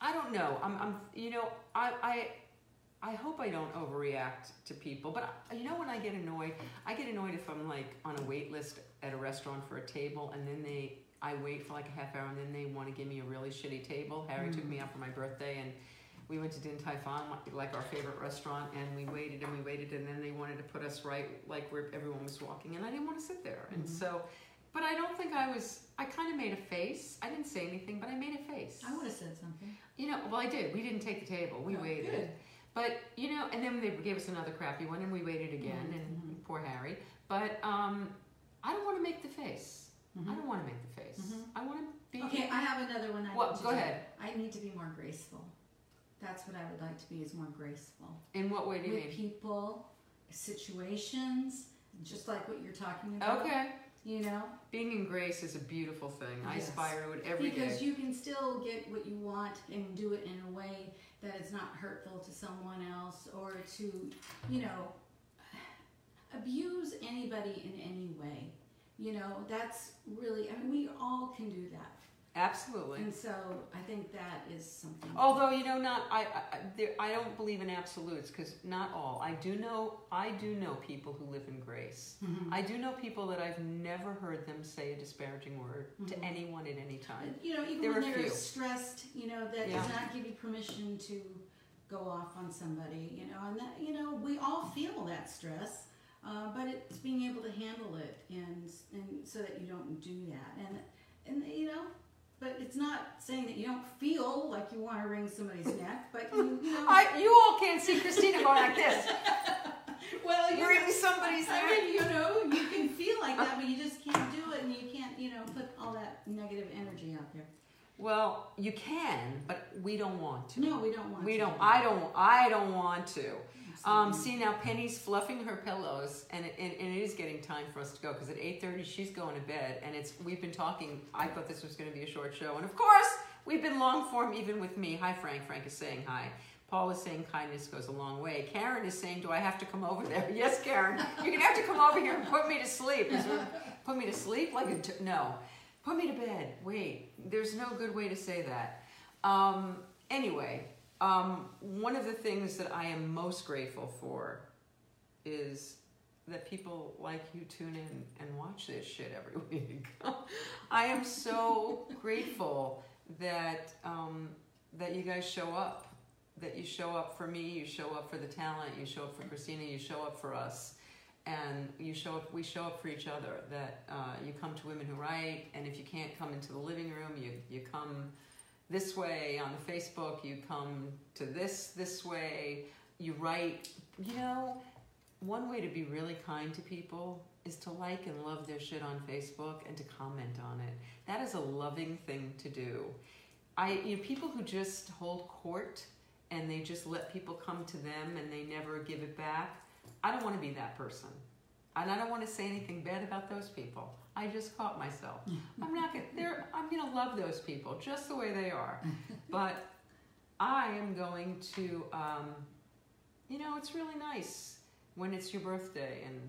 I don't know. I'm, I'm you know, I, I, I hope I don't overreact to people. But I, you know, when I get annoyed, I get annoyed if I'm like on a wait list at a restaurant for a table, and then they, I wait for like a half hour, and then they want to give me a really shitty table. Harry took me out for my birthday, and we went to Din Tai Fung, like our favorite restaurant, and we waited and we waited, and then they wanted to put us right like where everyone was walking, and I didn't want to sit there, and
Mhm.
so. But I don't think I was. I kind of made a face. I didn't say anything, but I made a face.
I would have said something.
You know, well, I did. We didn't take the table. We
Oh,
waited.
good.
But you know, and then they gave us another crappy one, and we waited again, and
Mhm.
poor Harry. But um, I don't want to make the face. I
Mhm.
don't want to make the face.
Mhm.
I want to be.
Okay, I have another one. I to
Go
do.
ahead.
I need to be more graceful. That's what I would like to be. Is more graceful
In what way do you
with
mean?
people, situations, just like what you're talking about.
Okay.
You know,
Being in grace is a beautiful thing. I aspire to it every day.
because you can still get what you want and do it in a way that is not hurtful to someone else or to, you know, abuse anybody in any way. You know, that's really, I mean, we all can do that.
Absolutely.
And so I think that is something.
Although you know, not I. I, there, I don't believe in absolutes because not all. I do know. I do know people who live in grace.
Mhm.
I do know people that I've never heard them say a disparaging word to
Mhm.
anyone at any time.
You know, even
There
when
are
they're
few.
stressed, you know, that
Yeah.
does not give you permission to go off on somebody, you know, and that, you know, we all feel that stress, uh, but it's being able to handle it and, and so that you don't do that. And, and, you know, but it's not saying that you don't feel like you want to wring somebody's neck, but you, you know.
I, you all can't see Christina going like this.
well, you
Wring somebody's
I
neck.
mean, you know, you can feel like that, but you just can't do it, and you can't, you know, put all that negative energy out there.
Well, you can, but we don't want to.
No, we don't want.
We
to.
don't. I don't. I don't want to. Um, see now, Penny's fluffing her pillows, and it, and, and it is getting time for us to go because at eight thirty she's going to bed, and it's we've been talking. I thought this was going to be a short show, and of course we've been long form even with me. Hi, Frank. Frank is saying hi. Paul is saying kindness goes a long way. Karen is saying, do I have to come over there? Yes, Karen. You're gonna have to come over here and put me to sleep. Put me to sleep like a no. Put me to bed. Wait, there's no good way to say that. Um, anyway, um, one of the things that I am most grateful for is that people like you tune in and watch this shit every week. I am so grateful that um, that you guys show up. That you show up for me, you show up for the talent, you show up for Christina, you show up for us, and you show up. We show up for each other. That uh, you come to Women Who Write, and if you can't come into the living room, you you come this way on the Facebook. You come to this this way. You write. You know, one way to be really kind to people is to like and love their shit on Facebook and to comment on it. That is a loving thing to do. I you know, people who just hold court and they just let people come to them and they never give it back. I don't want to be that person. And I don't want to say anything bad about those people. I just caught myself. I'm not gonna they're I'm gonna love those people just the way they are. But I am going to um, you know, it's really nice when it's your birthday and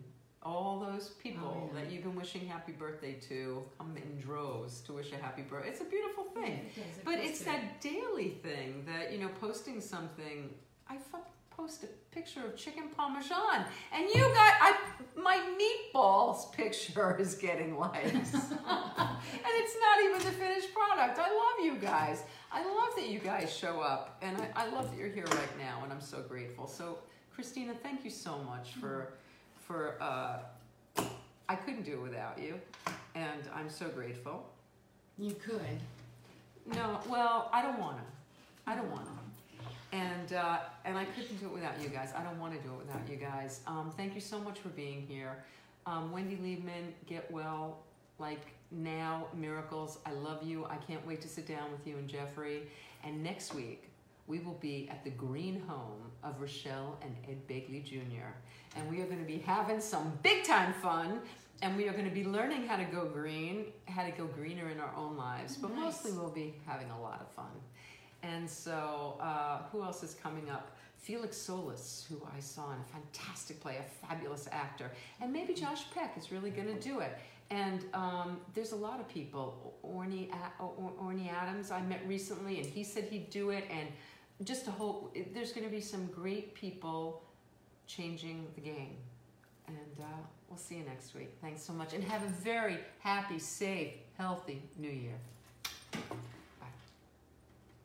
all those people
Oh, yeah.
that you've been wishing happy birthday to come in droves to wish a happy birthday. It's a beautiful thing.
It does, it
But it's that daily thing that, you know, posting something. I fuck post a picture of chicken parmesan and you got I my meatballs picture is getting likes. and it's not even the finished product. I love you guys. I love that you guys show up and I, I love that you're here right now and I'm so grateful. So Christina, thank you so much for for uh I couldn't do it without you and I'm so grateful.
You could.
No, well, I don't want to. I don't want to. And uh, and I couldn't do it without you guys. I don't want to do it without you guys. Um, thank you so much for being here. Um, Wendy Liebman, get well. Like now, miracles. I love you. I can't wait to sit down with you and Jeffrey. And next week, we will be at the green home of Rachelle and Ed Begley Jr. And we are going to be having some big time fun. And we are going to be learning how to go green, how to go greener in our own lives. But
Nice.
mostly we'll be having a lot of fun. And so, uh, who else is coming up? Felix Solis, who I saw in a fantastic play, a fabulous actor. And maybe Josh Peck is really going to do it. And um, there's a lot of people. Orny, Orny Adams, I met recently, and he said he'd do it. And just to hope, there's going to be some great people changing the game. And uh, we'll see you next week. Thanks so much. And have a very happy, safe, healthy new year.